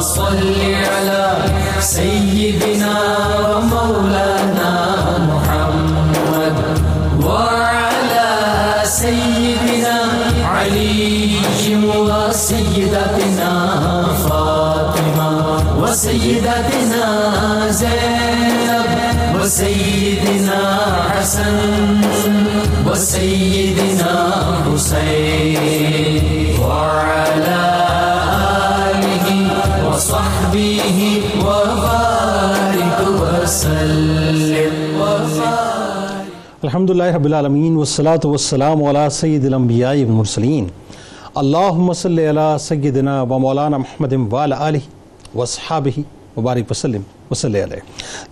صل على سيدنا الحمد لله رب العالمين والصلاة والسلام على سيد الأنبياء والمرسلين اللهم صل على سيدنا ومولانا محمد وعلى آله وصحابه مبارک وسلم وسلم علیہ.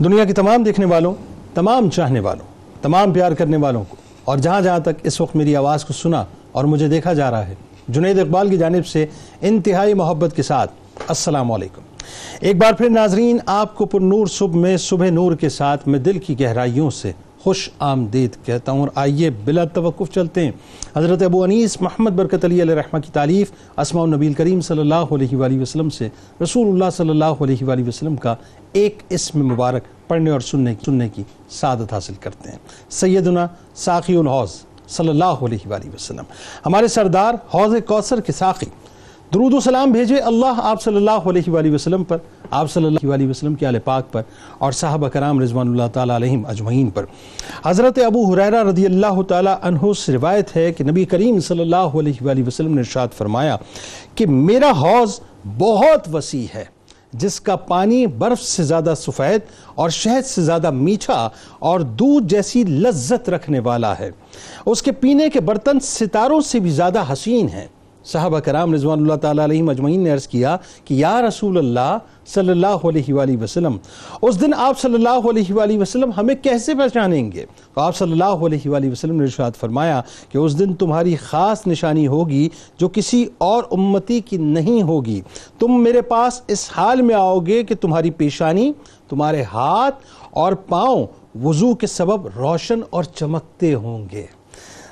دنیا کی تمام دیکھنے والوں، تمام چاہنے والوں، تمام پیار کرنے والوں کو، اور جہاں جہاں تک اس وقت میری آواز کو سنا اور مجھے دیکھا جا رہا ہے، جنید اقبال کی جانب سے انتہائی محبت کے ساتھ، السلام علیکم. ایک بار پھر ناظرین، آپ کو پر نور صبح میں صبح نور کے ساتھ میں دل کی گہرائیوں سے خوش آمدید کہتا ہوں اور آئیے بلا توقف چلتے ہیں۔ حضرت ابو انیس محمد برکت علی علیہ رحمہ کی تعلیف اسماء النبی کریم صلی اللہ علیہ وآلہ وسلم سے رسول اللہ صلی اللہ علیہ وآلہ وسلم کا ایک اسم مبارک پڑھنے اور سننے کی سننے کی سعادت حاصل کرتے ہیں۔ سیدنا ساقی الحوض صلی اللہ علیہ وآلہ وسلم۔ ہمارے سردار حوض کوثر کے ساقی، درود و سلام بھیجے اللہ آپ صلی اللہ علیہ وآلہ وسلم پر۔ آپ صلی اللہ علیہ وسلم کے آل پاک پر اور صحابہ کرام رضوان اللہ تعالیٰ علیہم اجمعین پر۔ حضرت ابو حریرہ رضی اللہ تعالیٰ عنہ سے روایت ہے کہ نبی کریم صلی اللہ علیہ وآلہ وسلم نے ارشاد فرمایا کہ میرا حوض بہت وسیع ہے، جس کا پانی برف سے زیادہ سفید اور شہد سے زیادہ میٹھا اور دودھ جیسی لذت رکھنے والا ہے۔ اس کے پینے کے برتن ستاروں سے بھی زیادہ حسین ہیں۔ صحابہ کرام رضوان اللہ تعالیٰ علیہ مجمعین نے عرض کیا کہ یا رسول اللہ صلی اللہ علیہ وآلہ وسلم، اس دن آپ صلی اللہ علیہ وآلہ وسلم ہمیں کیسے پہچانیں گے؟ تو آپ صلی اللہ علیہ وآلہ وسلم نے ارشاد فرمایا کہ اس دن تمہاری خاص نشانی ہوگی جو کسی اور امتی کی نہیں ہوگی۔ تم میرے پاس اس حال میں آؤ گے کہ تمہاری پیشانی، تمہارے ہاتھ اور پاؤں وضو کے سبب روشن اور چمکتے ہوں گے۔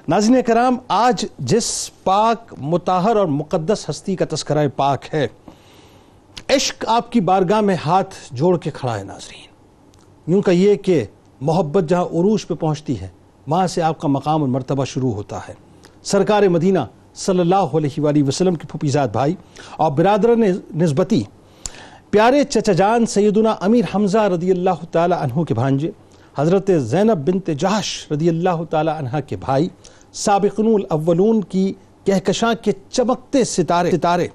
ناظرین کرام، آج جس پاک متاہر اور مقدس ہستی کا تذکرہ پاک ہے، عشق آپ کی بارگاہ میں ہاتھ جوڑ کے کھڑا ہے ناظرین۔ یوں کہیے کہ محبت جہاں عروج پہ پہنچتی ہے، وہاں سے آپ کا مقام اور مرتبہ شروع ہوتا ہے۔ سرکار مدینہ صلی اللہ علیہ وآلہ وسلم کے پھپیزاد بھائی اور برادر نسبتی، پیارے چچا جان سیدنا امیر حمزہ رضی اللہ تعالی عنہ کے بھانجے، حضرت زینب بنت جہش رضی اللہ تعالی عنہ کے بھائی سابقن الاولون کی کہکشاں کے چمکتے ستارے۔ ستارے۔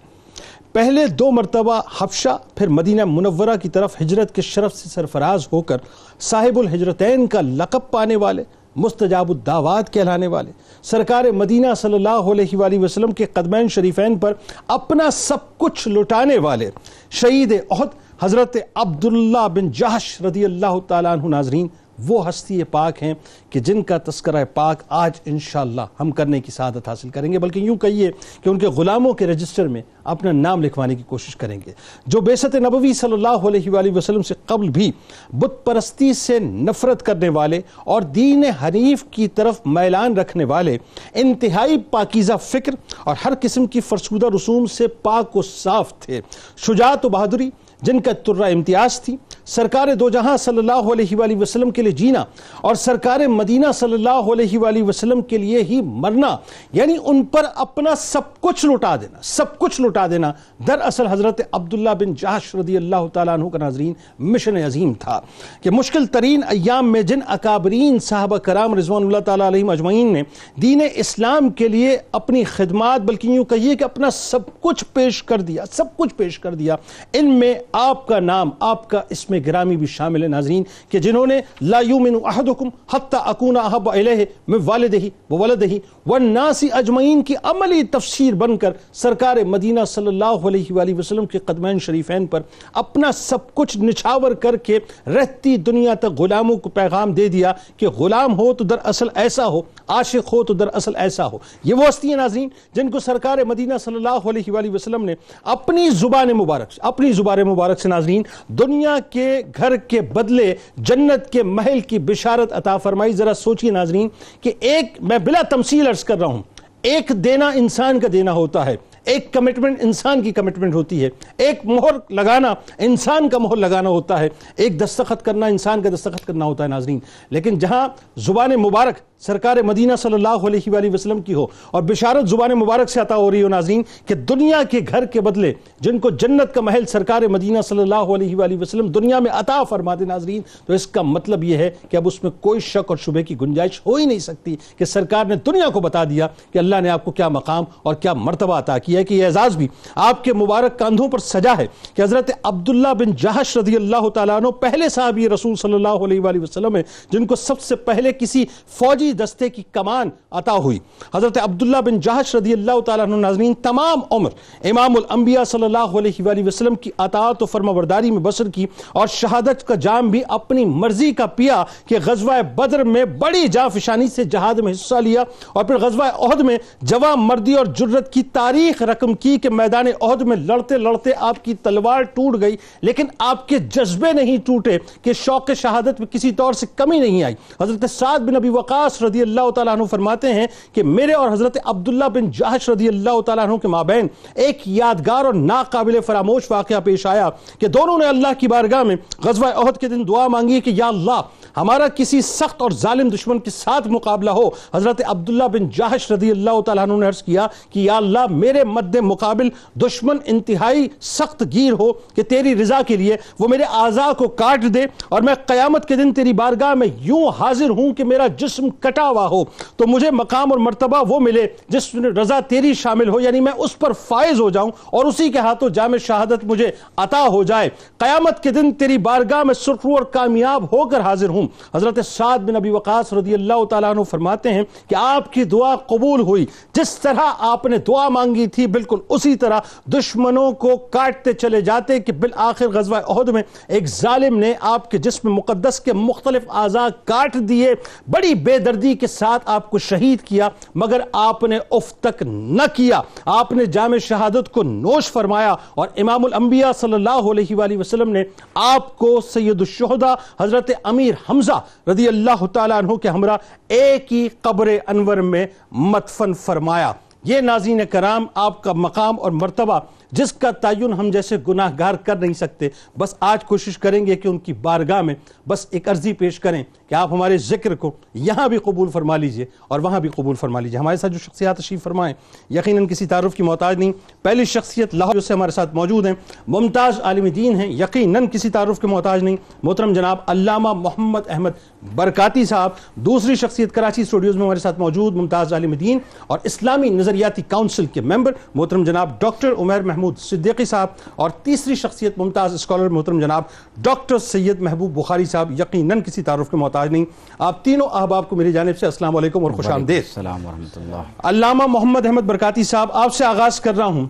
پہلے دو مرتبہ حفشہ پھر مدینہ منورہ کی طرف ہجرت کے شرف سے سرفراز ہو کر صاحب الحجرتین کا لقب پانے والے، مستجاب الدعوات کہلانے والے۔ سرکار مدینہ صلی اللہ علیہ وآلہ وسلم کے قدمین شریفین پر اپنا سب کچھ لٹانے والے شہید احد حضرت عبداللہ بن جہش رضی اللہ تعالیٰ عنہ ناظرین وہ ہستی پاک ہیں کہ جن کا تذکرہ پاک آج انشاءاللہ ہم کرنے کی سعادت حاصل کریں گے۔ بلکہ یوں کہیے کہ ان کے غلاموں کے رجسٹر میں اپنا نام لکھوانے کی کوشش کریں گے۔ جو بیست نبوی صلی اللہ علیہ وآلہ وسلم سے قبل بھی بت پرستی سے نفرت کرنے والے اور دین حنیف کی طرف میلان رکھنے والے، انتہائی پاکیزہ فکر اور ہر قسم کی فرسودہ رسوم سے پاک و صاف تھے۔ شجاعت و بہادری جن کا ترہ امتیاز تھی۔ سرکار دو جہاں صلی اللہ علیہ وآلہ وسلم کے لیے جینا اور سرکار مدینہ صلی اللہ علیہ وآلہ وسلم کے لیے ہی مرنا یعنی ان پر اپنا سب کچھ لٹا دینا، سب کچھ لٹا دینا۔ دراصل حضرت عبداللہ بن جہش رضی اللہ تعالیٰ عنہ کا ناظرین مشن عظیم تھا کہ مشکل ترین ایام میں جن اکابرین صحابہ کرام رضوان اللہ تعالیٰ علیہ مجمعین نے دین اسلام کے لیے اپنی خدمات، بلکہ یوں کہیے کہ اپنا سب کچھ پیش کر دیا، سب کچھ پیش کر دیا، ان میں آپ کا نام، آپ کا اسم گرامی بھی شامل ہے ناظرین، کہ جنہوں نے لا یومن احدکم حتی اکون احب الیہ من والدہی وولدہی والناس اجمعین کی عملی تفسیر بن کر سرکار مدینہ صلی اللہ علیہ وآلہ وسلم کے قدمین شریفین پر اپنا سب کچھ نچھاور کر کے رہتی دنیا تک غلاموں کو پیغام دے دیا کہ غلام ہو تو دراصل ایسا ہو۔ عاشق ہو تو دراصل ایسا ہو۔ یہ وہ ہستی ہیں ناظرین جن کو سرکار مدینہ صلی اللہ علیہ وآلہ وسلم نے اپنی زبان مبارک اپنی زبان مبارک سے ناظرین، دنیا کے گھر کے بدلے، جنت کے محل کی بشارت عطا فرمائی۔ ذرا سوچئے ناظرین کہ ایک میں بلا تمثیل عرض کر رہا ہوں، ایک دینا انسان کا دینا ہوتا ہے۔ ایک کمٹمنٹ انسان کی کمٹمنٹ ہوتی ہے۔ ایک مہر لگانا انسان کا مہر لگانا ہوتا ہے۔ ایک دستخط کرنا انسان کا دستخط کرنا ہوتا ہے، ناظرین۔ لیکن جہاں زبان مبارک سرکار مدینہ صلی اللہ علیہ وآلہ وسلم کی ہو اور بشارت زبان مبارک سے عطا ہو رہی ہو، ناظرین، کہ دنیا کے گھر کے بدلے جن کو جنت کا محل سرکار مدینہ صلی اللہ علیہ وآلہ وسلم دنیا میں عطا فرما دے، ناظرین، تو اس کا مطلب یہ ہے کہ اب اس میں کوئی شک اور شبہ کی گنجائش ہو ہی نہیں سکتی کہ سرکار نے دنیا کو بتا دیا کہ اللہ نے آپ کو کیا مقام اور کیا مرتبہ عطا کیا۔ ہے کہ یہ اعزاز بھی آپ کے مبارک کاندھوں پر سجا ہے کہ حضرت عبداللہ بن جہش رضی اللہ تعالیٰ عنہ پہلے صحابی رسول صلی اللہ علیہ وآلہ وسلم ہیں، جن کو سب سے پہلے کسی فوجی دستے کی کمان عطا ہوئی۔ حضرت عبداللہ بن جہش رضی اللہ تعالیٰ عنہ ناظرین، تمام عمر امام الانبیاء صلی اللہ علیہ وآلہ وسلم کی اطاعت و فرما برداری میں بسر کی اور شہادت کا جام بھی اپنی مرضی کا پیا کہ غزوہ بدر میں بڑی جاں فشانی سے جہاد میں حصہ لیا اور پھر غزوہ احد میں جوان مردی اور جرت کی تاریخ رقم کی کہ میدان احد میں لڑتے لڑتے آپ کی تلوار ٹوٹ گئی، لیکن آپ کے جذبے نہیں ٹوٹے کہ شوق شہادت میں کسی طور سے کمی نہیں آئی۔ حضرت سعد بن ابی وقاص رضی اللہ تعالیٰ عنہ فرماتے ہیں کہ میرے اور حضرت عبداللہ بن جہش رضی اللہ تعالیٰ عنہ کے مابین ایک یادگار اور ناقابل فراموش واقعہ پیش آیا کہ دونوں نے اللہ کی بارگاہ میں غزوہ احد کے دن دعا مانگی کہ یا اللہ، ہمارا کسی سخت اور ظالم دشمن کے ساتھ مقابلہ ہو۔ حضرت عبداللہ بن جہش رضی اللہ تعالیٰ عنہ نے عرض کیا کہ یا اللہ، میرے مد مقابل دشمن انتہائی سخت گیر ہو کہ تیری رضا کے لیے وہ میرے اعضاء کو کاٹ دے اور میں قیامت کے دن تیری بارگاہ میں یوں حاضر ہوں کہ میرا جسم کٹا ہوا ہو تو مجھے مقام اور مرتبہ وہ ملے جس میں رضا تیری شامل ہو یعنی میں اس پر فائز ہو جاؤں اور اسی کے ہاتھوں جامع شہادت مجھے عطا ہو جائے۔ قیامت کے دن تیری بارگاہ میں سرخرو اور کامیاب ہو کر حاضر ہوں۔ حضرت سعد بن ابی وقاص رضی اللہ تعالیٰ عنہ فرماتے ہیں کہ آپ کی دعا قبول ہوئی۔ جس طرح آپ نے دعا مانگی تھی بالکل اسی طرح دشمنوں کو کاٹتے چلے جاتے کہ بالآخر غزوہ احد میں ایک ظالم نے آپ کے جسم مقدس کے مختلف اعضاء کاٹ دیے، بڑی بے دردی کے ساتھ آپ کو شہید کیا، مگر آپ نے اف تک نہ کیا۔ آپ نے جامع شہادت کو نوش فرمایا اور امام الانبیاء صلی اللہ علیہ وآلہ وسلم نے آپ کو سید الشہدہ حضرت امیر حمزہ رضی اللہ تعالیٰ عنہ کے ہمراہ ایک ہی قبر انور میں مدفن فرمایا۔ یہ ناظرین کرام آپ کا مقام اور مرتبہ جس کا تعین ہم جیسے گناہ گار کر نہیں سکتے، بس آج کوشش کریں گے کہ ان کی بارگاہ میں بس ایک عرضی پیش کریں کہ آپ ہمارے ذکر کو یہاں بھی قبول فرما لیجیے اور وہاں بھی قبول فرما لیجیے۔ ہمارے ساتھ جو شخصیات تشریف فرمائیں، یقیناً کسی تعارف کی محتاج نہیں۔ پہلی شخصیت لاہور سے ہمارے ساتھ موجود ہیں، ممتاز عالم دین ہیں، یقیناً کسی تعارف کے محتاج نہیں۔ محترم جناب علامہ محمد احمد برکاتی صاحب۔ دوسری شخصیت کراچی اسٹوڈیوز میں ہمارے ساتھ موجود، ممتاز عالم دین اور اسلامی نظریاتی کاؤنسل کے ممبر، محترم جناب ڈاکٹر عمر محمود صدیقی صاحب اور تیسری شخصیت ممتاز اسکالر محترم جناب ڈاکٹر سید محبوب بخاری صاحب یقیناً کسی تعارف کے محتاج نہیں۔ آپ تینوں احباب کو میری جانب سے السلام علیکم اور خوش آمدید۔ السلام ورحمۃ اللہ۔ علامہ محمد احمد برکاتی صاحب آپ سے آغاز کر رہا ہوں۔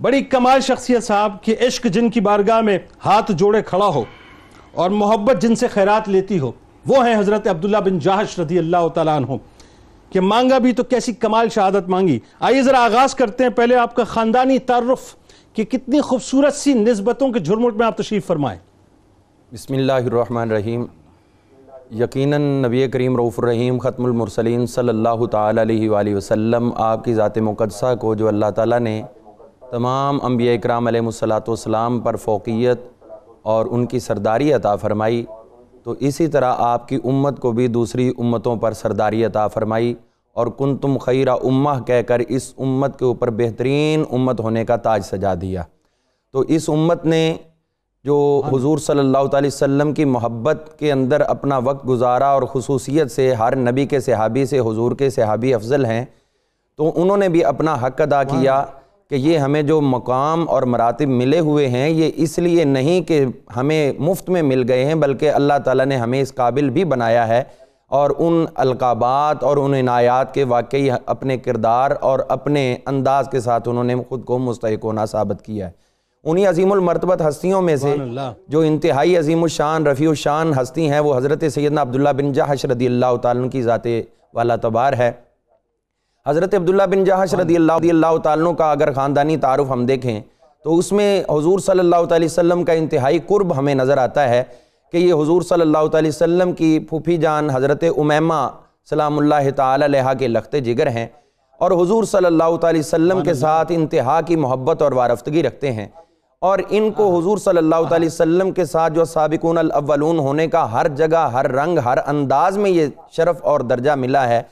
بڑی کمال شخصیت صاحب کہ عشق جن کی بارگاہ میں ہاتھ جوڑے کھڑا ہو اور محبت جن سے خیرات لیتی ہو وہ ہیں حضرت عبداللہ بن جہش رضی اللہ تعالیٰ عنہ۔ کہ مانگا بھی تو کیسی کمال شہادت مانگی۔ آئیے ذرا آغاز کرتے ہیں۔ پہلے آپ کا خاندانی تعارف۔ کہ کتنی خوبصورت سی نسبتوں کے جھرمٹ میں آپ تشریف فرمائیں۔ بسم اللہ الرحمن الرحیم۔ یقیناً نبی کریم رعف الرحیم ختم المرسلین صلی اللہ تعالیٰ علیہ وآلہ وسلم، آپ کی ذات مقدسہ کو جو اللہ تعالیٰ نے تمام انبیاء اکرام علیہ الصلاۃ والسلام پر فوقیت اور ان کی سرداری عطا فرمائی، تو اسی طرح آپ کی امت کو بھی دوسری امتوں پر سرداری عطا فرمائی۔ اور کن تم خیرہ امہ کہہ کر اس امت کے اوپر بہترین امت ہونے کا تاج سجا دیا۔ تو اس امت نے جو حضور صلی اللہ تعالی وسلم کی محبت کے اندر اپنا وقت گزارا اور خصوصیت سے ہر نبی کے صحابی سے حضور کے صحابی افضل ہیں، تو انہوں نے بھی اپنا حق ادا کیا کہ یہ ہمیں جو مقام اور مراتب ملے ہوئے ہیں، یہ اس لیے نہیں کہ ہمیں مفت میں مل گئے ہیں، بلکہ اللہ تعالیٰ نے ہمیں اس قابل بھی بنایا ہے۔ اور ان القابات اور ان عنایات کے واقعی اپنے کردار اور اپنے انداز کے ساتھ انہوں نے خود کو مستحق ہونا ثابت کیا ہے۔ انہی عظیم المرتبت ہستیوں میں سے جو انتہائی عظیم الشان رفیع الشان ہستی ہیں وہ حضرت سیدنا عبداللہ بن جہش رضی اللہ تعالیٰ کی ذات والا تبار ہے۔ حضرت عبداللہ بن جہش رضی اللہ رضی اللہ تعالیٰ کا اگر خاندانی تعارف ہم دیکھیں تو اس میں حضور صلی اللہ تعالی وسلم کا انتہائی قرب ہمیں نظر آتا ہے۔ کہ یہ حضور صلی اللہ تعالی وسلم کی پھوپھی جان حضرت امیمہ سلام اللہ تعالی علیہ کے لخت جگر ہیں اور حضور صلی اللہ تعالی وسلم کے ساتھ انتہا کی محبت اور وارفتگی رکھتے ہیں اور ان کو حضور صلی اللہ تعالی وسلم کے ساتھ جو سابقون الاولون ہونے کا ہر جگہ ہر رنگ ہر انداز میں یہ شرف اور درجہ ملا ہے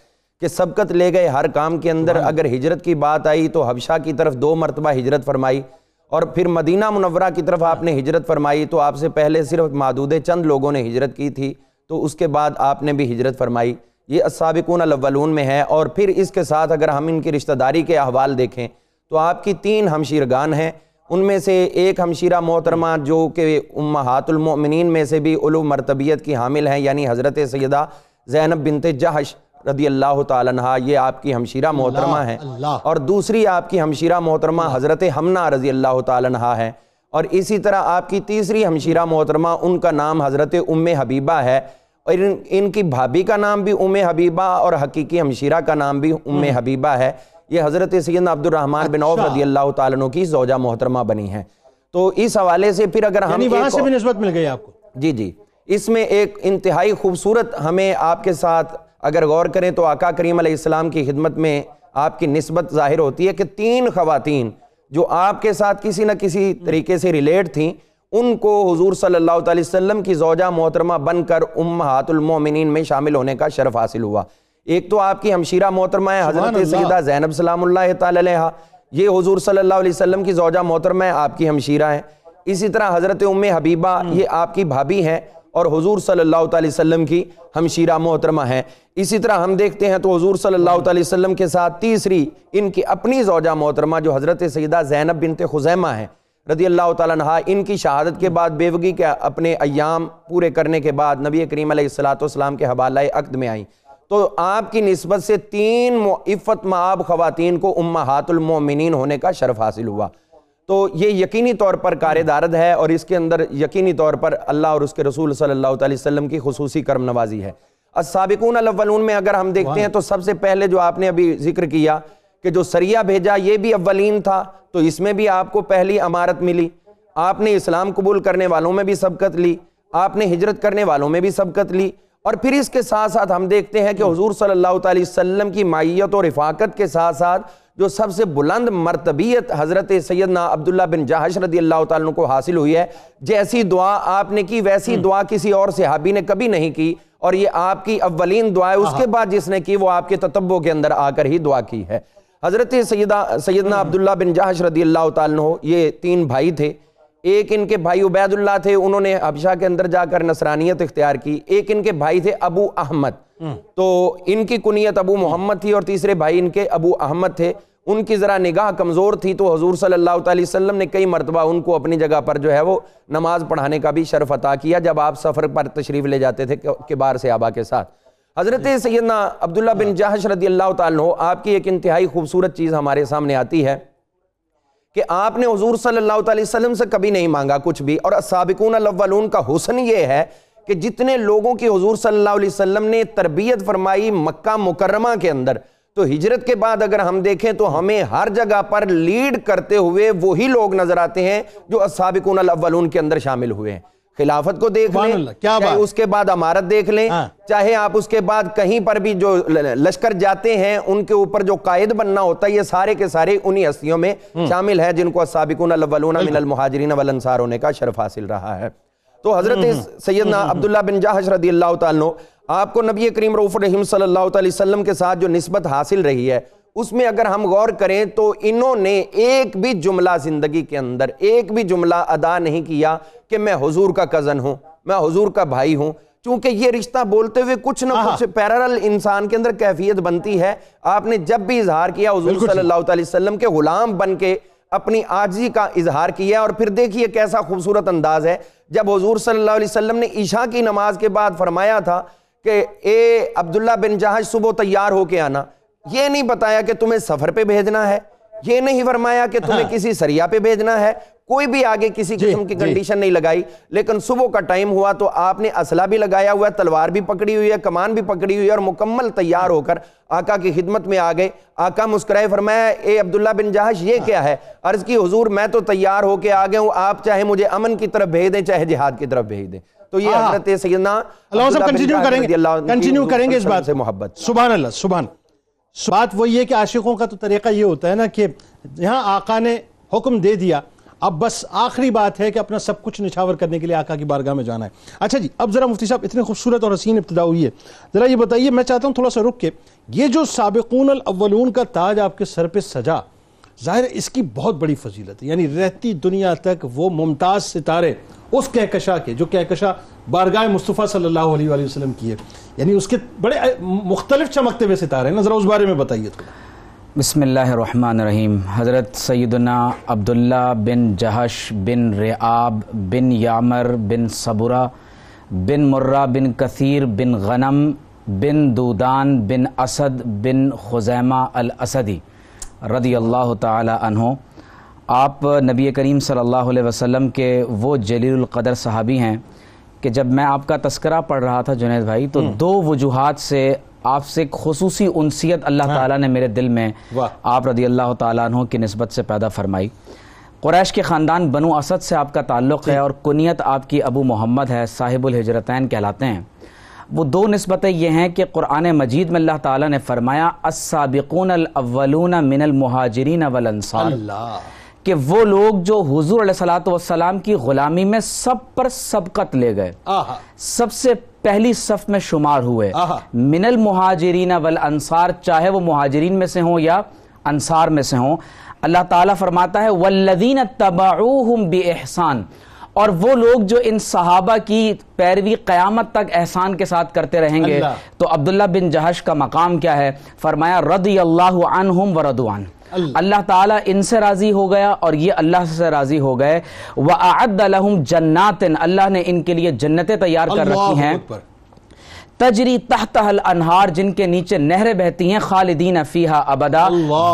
کہ سبقت لے گئے ہر کام کے اندر۔ اگر ہجرت کی بات آئی تو حبشہ کی طرف دو مرتبہ ہجرت فرمائی۔ اور پھر مدینہ منورہ کی طرف آپ نے ہجرت فرمائی تو آپ سے پہلے صرف معدود چند لوگوں نے ہجرت کی تھی تو اس کے بعد آپ نے بھی ہجرت فرمائی۔ یہ السابقون الاولون میں ہے اور پھر اس کے ساتھ اگر ہم ان کی رشتہ داری کے احوال دیکھیں تو آپ کی تین ہمشیرگان ہیں۔ ان میں سے ایک ہمشیرہ محترمہ جو کہ امہات المؤمنین میں سے بھی علو مرتبیت کی حامل ہیں یعنی حضرت سیدہ زینب بنت جہش۔ رضی اللہ تعالیٰ عنہ یہ آپ کی ہمشیرہ محترمہ ہیں اور دوسری آپ کی ہمشیرہ محترمہ حضرت حمنہ رضی اللہ تعالیٰ عنہ ہے۔ اور اسی طرح آپ کی تیسری ہمشیرہ محترمہ ان کا نام حضرت ام حبیبہ ہے۔ اور ان ان کی بھابی کا نام بھی ام حبیبہ اور حقیقی ہمشیرہ کا نام بھی ام حبیبہ ہے۔ یہ حضرت سیدنا عبد الرحمن بن عوف اچھا۔ رضی اللہ تعالیٰ عنہ کی زوجہ محترمہ بنی ہیں۔ تو اس حوالے سے پھر اگر ہم یعنی وہاں سے بھی نسبت مل گئی آپ کو؟ جی جی۔ اس میں ایک انتہائی خوبصورت ہمیں آپ کے ساتھ اگر غور کریں تو آقا کریم علیہ السلام کی خدمت میں آپ کی نسبت ظاہر ہوتی ہے کہ تین خواتین جو آپ کے ساتھ کسی نہ کسی طریقے سے ریلیٹ تھیں ان کو حضور صلی اللہ تعالی وسلم کی زوجہ محترمہ بن کر امہات المومنین میں شامل ہونے کا شرف حاصل ہوا۔ ایک تو آپ کی ہمشیرہ محترمہ ہے حضرت۔ سیدہ زینب سلام اللہ تعالی علیہ یہ حضور صلی اللہ علیہ وسلم کی زوجہ محترمہ ہے آپ کی ہمشیرہ ہیں اسی طرح حضرت ام حبیبہ یہ آپ کی بھابی ہیں۔ اور حضور صلی اللہ تعالی وسلم کی ہمشیرہ محترمہ ہیں۔ اسی طرح ہم دیکھتے ہیں تو حضور صلی اللہ تعالی وسلم کے ساتھ تیسری ان کی اپنی زوجہ محترمہ جو حضرت سیدہ زینب بنت خزیمہ ہیں، رضی اللہ تعالیٰ عنہ ان کی شہادت کے بعد بیوگی کے اپنے ایام پورے کرنے کے بعد نبی کریم علیہ السلام کے حوالہ عقد میں آئیں۔ تو آپ کی نسبت سے تین عفت معاب خواتین کو امہات المومنین ہونے کا شرف حاصل ہوا۔ تو یہ یقینی طور پر کار دارد ہے اور اس کے اندر یقینی طور پر اللہ اور اس کے رسول صلی اللہ تعالی وسلم کی خصوصی کرم نوازی ہے۔ السابقون الاولون میں اگر ہم دیکھتے ہیں تو سب سے پہلے جو آپ نے ابھی ذکر کیا کہ جو سریہ بھیجا یہ بھی اولین تھا تو اس میں بھی آپ کو پہلی امارت ملی۔ آپ نے اسلام قبول کرنے والوں میں بھی سبقت لی۔ آپ نے ہجرت کرنے والوں میں بھی سبقت لی۔ اور پھر اس کے ساتھ ساتھ ہم دیکھتے ہیں کہ حضور صلی اللہ تعالی وسلم کی مائیت اور رفاقت کے ساتھ ساتھ جو سب سے بلند مرتبیت حضرت سیدنا عبداللہ بن جہش رضی اللہ تعالیٰ کو حاصل ہوئی ہے۔ جیسی دعا آپ نے کی ویسی دعا کسی اور صحابی نے کبھی نہیں کی۔ اور یہ آپ کی اولین دعا ہے۔ اس کے بعد جس نے کی وہ آپ کے تتبع کے اندر آ کر ہی دعا کی ہے۔ حضرت سیدہ سیدنا عبداللہ بن جہش رضی اللہ تعالیٰ عنہ یہ تین بھائی تھے۔ ایک ان کے بھائی عبید اللہ تھے۔ انہوں نے حبشہ کے اندر جا کر نصرانیت اختیار کی۔ ایک ان کے بھائی تھے ابو احمد۔ تو ان کی کنیت ابو محمد تھی اور تیسرے بھائی ان کے ابو احمد تھے۔ ان کی ذرا نگاہ کمزور تھی تو حضور صلی اللہ تعالی وسلم نے کئی مرتبہ ان کو اپنی جگہ پر جو ہے وہ نماز پڑھانے کا بھی شرف عطا کیا جب آپ سفر پر تشریف لے جاتے تھے کبار سے آبا کے ساتھ۔ حضرت سیدنا عبداللہ بن جہش رضی اللہ تعالیٰ آپ کی ایک انتہائی خوبصورت چیز ہمارے سامنے آتی ہے کہ آپ نے حضور صلی اللہ تعالی وسلم سے کبھی نہیں مانگا کچھ بھی۔ اور السابقون الاولون کا حسن یہ ہے کہ جتنے لوگوں کی حضور صلی اللہ علیہ وسلم نے تربیت فرمائی مکہ مکرمہ کے اندر تو ہجرت کے بعد اگر ہم دیکھیں تو ہمیں ہر جگہ پر لیڈ کرتے ہوئے وہی لوگ نظر آتے ہیں جو السابقون الاولون کے اندر شامل ہوئے ہیں خلافت کو دیکھ لیں اللہ، کیا چاہے بات؟ اس کے بعد امارت دیکھ لیں ہاں۔ چاہے آپ اس کے بعد کہیں پر بھی جو لشکر جاتے ہیں ان کے اوپر جو قائد بننا ہوتا ہے یہ سارے کے سارے انہی ہستیوں میں شامل ہے جن کو السابقون الاولون من المہاجرین والانصار ہونے کا شرف حاصل رہا ہے تو حضرت سیدنا عبداللہ بن جہش رضی اللہ تعالیٰ عنہ آپ کو نبی کریم رعوف الرحیم صلی اللہ تعالی وسلم کے ساتھ جو نسبت حاصل رہی ہے اس میں اگر ہم غور کریں تو انہوں نے ایک بھی جملہ زندگی کے اندر ایک بھی جملہ ادا نہیں کیا کہ میں حضور کا کزن ہوں میں حضور کا بھائی ہوں۔ چونکہ یہ رشتہ بولتے ہوئے کچھ نہ کچھ پیرل انسان کے اندر کیفیت بنتی ہے۔ آپ نے جب بھی اظہار کیا حضور صلی اللہ تعالی وسلم کے غلام بن کے اپنی آجزی کا اظہار کیا اور پھر دیکھیے کیسا خوبصورت انداز ہے۔ جب حضور صلی اللہ علیہ وسلم نے عشاء کی نماز کے بعد فرمایا تھا کہ اے عبداللہ بن جہش صبح تیار ہو کے آنا۔ یہ نہیں بتایا کہ تمہیں سفر پہ بھیجنا ہے۔ یہ نہیں فرمایا کہ تمہیں کسی سریہ پہ بھیجنا ہے۔ کوئی بھی آگے کسی قسم کی جی۔ کنڈیشن نہیں لگائی لیکن صبح کا ٹائم ہوا تو آپ نے اسلحہ بھی لگایا ہوا ہے تلوار بھی پکڑی ہوئی ہے کمان بھی پکڑی ہوئی ہے اور مکمل تیار ہو کر آقا کی خدمت میں آ گئے۔ آقا مسکرائے فرمایا اے عبداللہ بن جہش یہ کیا ہے؟ عرض کی حضور میں تو تیار ہو کے آ گیا ہوں آپ چاہے مجھے امن کی طرف بھیج دیں چاہے جہاد کی طرف بھیج دیں۔ تو یہ۔ حضرت سیدنا کنٹینیو کریں گے۔ کنٹینیو کریں گے اس بات سے محبت۔ سبحان اللہ سبحان۔ بات وہی ہے کہ عاشقوں کا تو طریقہ یہ ہوتا ہے نا کہ یہاں آقا نے حکم دے دیا اب بس آخری بات ہے کہ اپنا سب کچھ نچھاور کرنے کے لیے آقا کی بارگاہ میں جانا ہے۔ اچھا جی اب ذرا مفتی صاحب، اتنے خوبصورت اور حسین ابتدا ہوئی ہے۔ ذرا یہ بتائیے، میں چاہتا ہوں تھوڑا سا رک کے۔ یہ جو سابقون الاولون کا تاج آپ کے سر پہ سجا، ظاہر اس کی بہت بڑی فضیلت ہے۔ یعنی رہتی دنیا تک وہ ممتاز ستارے اس کہکشا کے، جو کہکشا بارگاہ مصطفیٰ صلی اللہ علیہ وآلہ وسلم کی ہے۔ یعنی اس کے بڑے مختلف چمکتے ہوئے ستارے ہیں۔ نا ذرا اس بارے میں بتائیے۔ تو بسم اللہ الرحمن الرحیم۔ حضرت سیدنا عبداللہ بن جہش بن ریعاب بن یامر بن صبرہ بن مرہ بن کثیر بن غنم بن دودان بن اسد بن خزیمہ الاسدی رضی اللہ تعالی عنہ۔ آپ نبی کریم صلی اللہ علیہ وسلم کے وہ جلیل القدر صحابی ہیں کہ جب میں آپ کا تذکرہ پڑھ رہا تھا جنید بھائی تو دو وجوہات سے آپ سے ایک خصوصی انسیت اللہ تعالیٰ نے میرے دل میں۔ آپ رضی اللہ تعالیٰ عنہ کی نسبت سے پیدا فرمائی۔ قریش کے خاندان بنو اسد سے آپ کا تعلق ہے اور کنیت آپ کی ابو محمد ہے صاحب الحجرتین کہلاتے ہیں۔ وہ دو نسبتیں یہ ہیں کہ قرآن مجید میں اللہ تعالیٰ نے فرمایا السابقون الاولون من المہاجرین والانصار۔ اللہ۔ کہ وہ لوگ جو حضور علیہ والسلام کی غلامی میں سب پر سبقت لے گئے۔ سب سے پہلی صف میں شمار ہوئے۔ من المہاجرین والانصار چاہے وہ مہاجرین میں سے ہوں یا انصار میں سے ہوں اللہ تعالیٰ فرماتا ہے والذین تبعوہم بإحسان۔ اور وہ لوگ جو ان صحابہ کی پیروی قیامت تک احسان کے ساتھ کرتے رہیں گے۔ تو عبداللہ بن جہش کا مقام کیا ہے؟ فرمایا رضی اللہ عنہم وردوان اللہ۔ تعالیٰ ان سے راضی ہو گیا اور یہ اللہ سے راضی ہو گئے. وَأَعَدَّ لَهُمْ جَنَّاتٍ. اللہ نے ان کے لیے جنتیں تیار کر رکھی ہیں. تجری تحت الانہار جن کے نیچے نہریں بہتی ہیں خالدین فیہا ابدا۔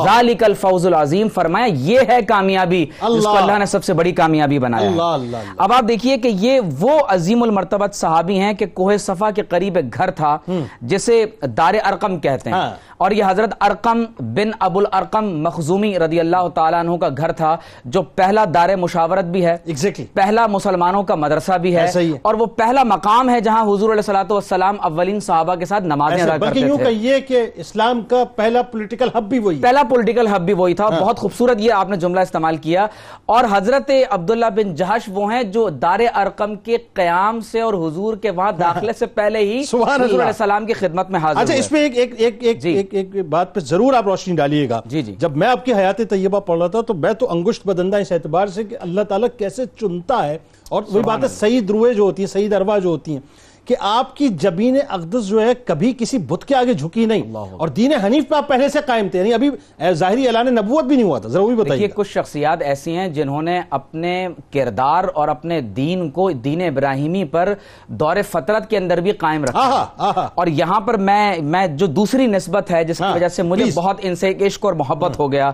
ذالک الفوز العظیم۔ فرمایا یہ ہے کامیابی جس کو اللہ۔ نے سب سے بڑی کامیابی بنایا اللہ ہے اللہ۔ اب آپ دیکھیے کہ یہ وہ عظیم المرتبت صحابی ہیں کہ کوہ صفا کے قریب ایک گھر تھا جسے دار ارقم کہتے ہیں۔ ہاں۔ اور یہ حضرت ارقم بن ابو الارقم مخزومی رضی اللہ تعالیٰ عنہ کا گھر تھا جو پہلا دار مشاورت بھی ہے۔ ایگزیکٹلی پہلا مسلمانوں کا مدرسہ بھی ہے۔ اور وہ پہلا مقام ہے جہاں حضور علیہ والسلام اولین صحابہ کے ساتھ نمازیں ادا بلکہ کرتے یوں تھے کہیے کہ اسلام کا پہلا پولیٹیکل ہب بھی وہی ہے پہلا پولیٹیکل ہب بھی وہی تھا ہاں۔ بہت خوبصورت یہ آپ نے جملہ استعمال کیا اور حضرت عبداللہ بن جہش وہ ہیں جو دار ارقم کے قیام سے اور حضور کے وہاں داخلے سے پہلے ہی سبحان حضور اللہ۔ علیہ السلام کی خدمت میں حاضر اچھا اس میں ایک ایک ایک ایک جی۔ ایک ایک بات پہ ضرور آپ روشنی ڈالیے گا جی، جی۔ جب میں آپ کی حیات طیبہ پڑھ رہا تھا تو میں تو انگشت بدندہ اس اعتبار سے کہ اللہ تعالیٰ کیسے چنتا ہے اور وہی بات ہے سعید روئے جو ہوتی ہیں سعید اروا جو ہوتی ہیں کہ آپ کی جبین اقدس جو ہے کبھی کسی بت کے آگے جھکی نہیں۔ اور دین حنیف پہ آپ پہلے سے قائم تھے یعنی ابھی ظاہری اعلان نبوت بھی نہیں ہوا تھا ذرا وہ بھی دیکھیے بتائیے کچھ شخصیات ایسی ہیں جنہوں نے اپنے کردار اور اپنے دین کو دین ابراہیمی پر دور فطرت کے اندر بھی قائم رکھا۔ اور یہاں پر میں میں جو دوسری نسبت ہے جس کی ہاں، وجہ سے مجھے۔ بہت ان سے عشق اور محبت ہو گیا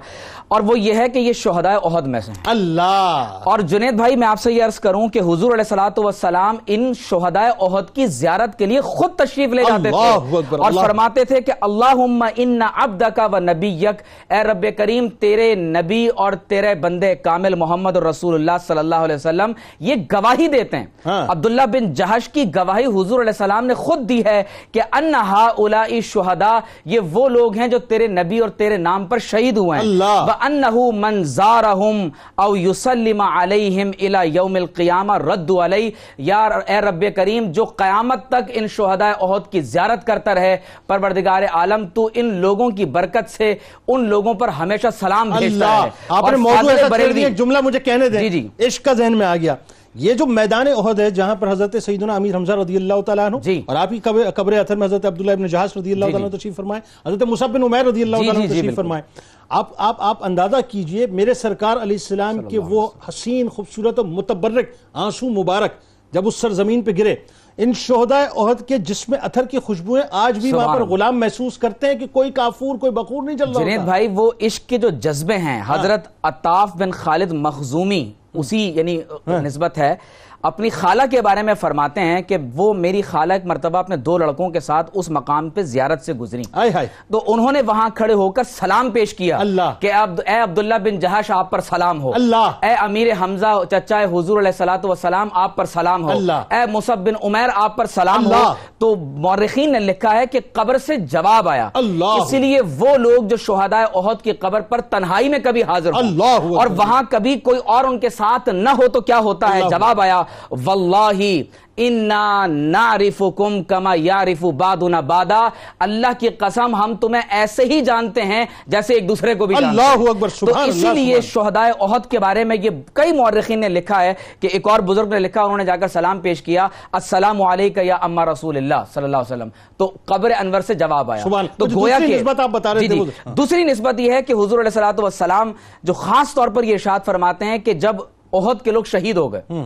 اور وہ یہ ہے کہ یہ شہداء احد میں سے ہیں۔ اللہ۔ اور جنید بھائی میں آپ سے یہ عرض کروں کہ حضور علیہ والسلام ان شہداء احد کی زیارت کے لیے خود تشریف لے جاتے تھے اور فرماتے تھے کہ اللہم ان عبدک و نبیک اے رب کریم تیرے نبی اور تیرے بندے کامل محمد رسول اللہ صلی اللہ علیہ وسلم یہ گواہی دیتے ہیں ہاں۔ عبداللہ بن جہش کی گواہی حضور علیہ السلام نے خود دی ہے کہ ان ہؤلاء شہداء یہ وہ لوگ ہیں جو تیرے نبی اور تیرے نام پر شہید ہوئے ہیں۔ وَأَنَّهُ مَنْ زَارَهُمْ أَوْ يُسَلِّمَ عَلَيْهِمْ إِلَى يَوْمِ الْقِيَامَةِ رَدُّ عَلَيْهِ یا اے رب کریم جو قیامت تک ان شہداء احد کی زیارت کرتا رہے۔ پروردگار عالم تو ان لوگوں کی برکت سے ان لوگوں پر ہمیشہ سلام بھیجتا ہے آپ نے موضوع ایسا ایک جملہ مجھے کہنے دیں۔ جی جی۔ عشق کا ذہن میں آ گیا۔ یہ جو میدان احد ہے جہاں پر حضرت سیدنا امیر حمزہ رضی اللہ تعالیٰ عنہ جی۔ اور آپ کی قبر اتھر میں حضرت عبداللہ ابن جہاز رضی اللہ جی، تعالیٰ جی۔ عنہ تشریف فرمائے۔ حضرت مصعب بن عمیر رضی اللہ تعالیٰ عنہ تشریف۔ فرمائے۔ آپ آپ آپ اندازہ کیجیے میرے سرکار علیہ السلام کے وہ حسین خوبصورت و متبرک آنسو مبارک جب اس سرزمین پہ گرے ان شہداء احد کے جسم اتھر کی خوشبوئیں آج بھی وہاں پر۔ غلام محسوس کرتے ہیں کہ کوئی کافور کوئی بخور نہیں چل رہا جنید ہوتا۔ بھائی وہ عشق کے جو جذبے ہیں حضرت عطاف بن خالد مخزومی اسی یعنی نسبت ہے اپنی خالہ کے بارے میں فرماتے ہیں کہ وہ میری خالہ ایک مرتبہ اپنے دو لڑکوں کے ساتھ اس مقام پہ زیارت سے گزری۔ تو انہوں نے وہاں کھڑے ہو کر سلام پیش کیا اللہ۔ کہ اے عبداللہ بن جہش آپ پر سلام ہو۔ اللہ۔ اے امیر حمزہ چچا حضور علیہ الصلوۃ والسلام آپ پر سلام ہو۔ اللہ۔ اے مصعب بن عمیر آپ پر سلام ہو۔ اللہ۔ تو مورخین نے لکھا ہے کہ قبر سے جواب آیا۔ اللہ۔ اسی لیے وہ لوگ جو شہداء احد کی قبر پر تنہائی میں کبھی حاضر ہوں۔ اور وہاں کبھی کوئی اور ان کے ساتھ نہ ہو تو کیا ہوتا ہے؟ جواب آیا واللہ انا نعرفکم کما یعرف بعضنا بعضا۔ اللہ کی قسم ہم تمہیں ایسے ہی جانتے ہیں جیسے ایک دوسرے کو بھی جانتے اللہ ہیں اکبر تو سبحان اسی لیے شہداء احد کے بارے میں یہ کئی مورخین نے لکھا ہے کہ ایک اور بزرگ نے لکھا انہوں نے جا کر سلام پیش کیا السلام علیکہ یا اما رسول اللہ صلی اللہ علیہ وسلم۔ تو قبر انور سے جواب آیا۔ تو گویا دوسری کہ نسبت آپ بتا رہے جی تھے جی۔ دوسری نسبت یہ ہے کہ حضور علیہ والسلام جو خاص طور پر یہ ارشاد فرماتے ہیں کہ جب احد کے لوگ شہید ہو گئے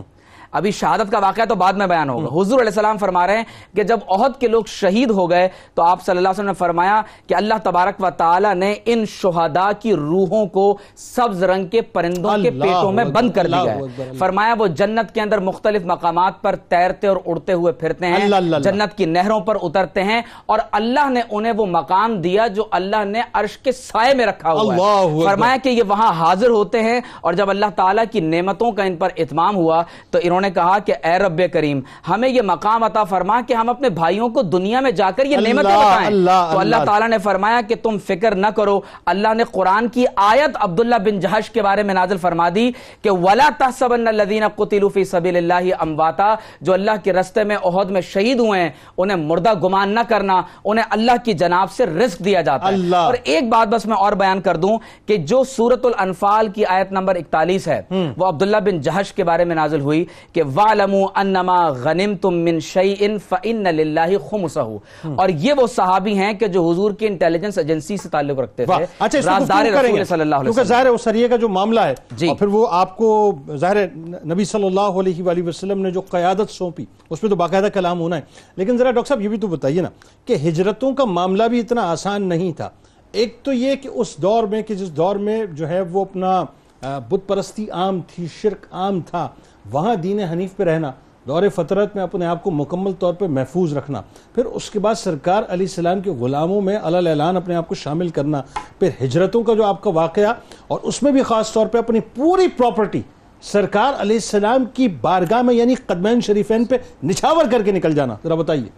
ابھی شہادت کا واقعہ تو بعد میں بیان ہوگا حضور علیہ السلام فرما رہے ہیں کہ جب احد کے لوگ شہید ہو گئے تو آپ صلی اللہ علیہ وسلم نے فرمایا کہ اللہ تبارک و تعالی نے ان شہداء کی روحوں کو سبز رنگ کے پرندوں کے پیٹوں میں بند کر دیا ہے۔ فرمایا وہ جنت کے اندر مختلف مقامات پر تیرتے اور اڑتے ہوئے پھرتے ہیں اللہ، اللہ، اللہ۔ جنت کی نہروں پر اترتے ہیں اور اللہ نے انہیں وہ مقام دیا جو اللہ نے عرش کے سائے میں رکھا ہوا ہے۔ فرمایا کہ یہ وہاں حاضر ہوتے ہیں اور جب اللہ تعالیٰ کی نعمتوں کا ان پر اتمام ہوا تو انہوں نے کہا کہ اے رب کریم ہمیں یہ مقام عطا فرما کہ ہم اپنے بھائیوں کو دنیا میں جا کر یہ نعمتیں بتائیں۔ اللہ، تو اللہ۔ تعالیٰ نے فرمایا کہ تم فکر نہ کرو اللہ نے قرآن کی آیت عبداللہ بن جہش کے بارے میں نازل فرما دی کہ ولا تحسبن الذین قتلوا فی سبیل اللہ امواتا جو اللہ کے رستے میں عہد میں شہید ہوئے ہیں انہیں مردہ گمان نہ کرنا انہیں اللہ کی جناب سے رزق دیا جاتا ہے۔ اللہ۔ اور ایک بات بس میں اور بیان کر دوں کہ جو سورت الانفال کی آیت نمبر اکتالیس ہے وہ عبداللہ بن جہش کے بارے میں نازل ہوئی۔ کہ وَعْلَمُوا أَنَّمَا غَنِمْتُم مِّن شَيْءٍ فَإِنَّ لِلَّهِ خُمُسَهُ۔ اور یہ وہ صحابی ہیں کہ جو حضور کی انٹیلیجنس ایجنسی سے تعلق رکھتے تھے۔ اچھا اس کو رازدار رسول صلی اللہ علیہ کیونکہ وسلم۔ ظاہر ہے وہ سریے کا جو معاملہ ہے۔ جی۔ اور پھر وہ آپ کو ظاہر ہے نبی صلی اللہ علیہ وآلہ وسلم نے جو قیادت سونپی اس پہ تو باقاعدہ کلام ہونا ہے۔ لیکن ذرا ڈاکٹر صاحب یہ بھی تو بتائیے نا کہ ہجرتوں کا معاملہ بھی اتنا آسان نہیں تھا۔ ایک تو یہ کہ اس دور میں کہ جس دور میں جو ہے وہ اپنا بت پرستی عام تھی شرک عام تھا وہاں دین حنیف پہ رہنا دور فطرت میں اپنے آپ کو مکمل طور پہ محفوظ رکھنا پھر اس کے بعد سرکار علیہ السلام کے غلاموں میں علل اعلان اپنے آپ کو شامل کرنا پھر ہجرتوں کا جو آپ کا واقعہ اور اس میں بھی خاص طور پہ اپنی پوری پراپرٹی سرکار علیہ السلام کی بارگاہ میں یعنی قدمین شریفین پہ نچھاور کر کے نکل جانا۔ ذرا بتائیے۔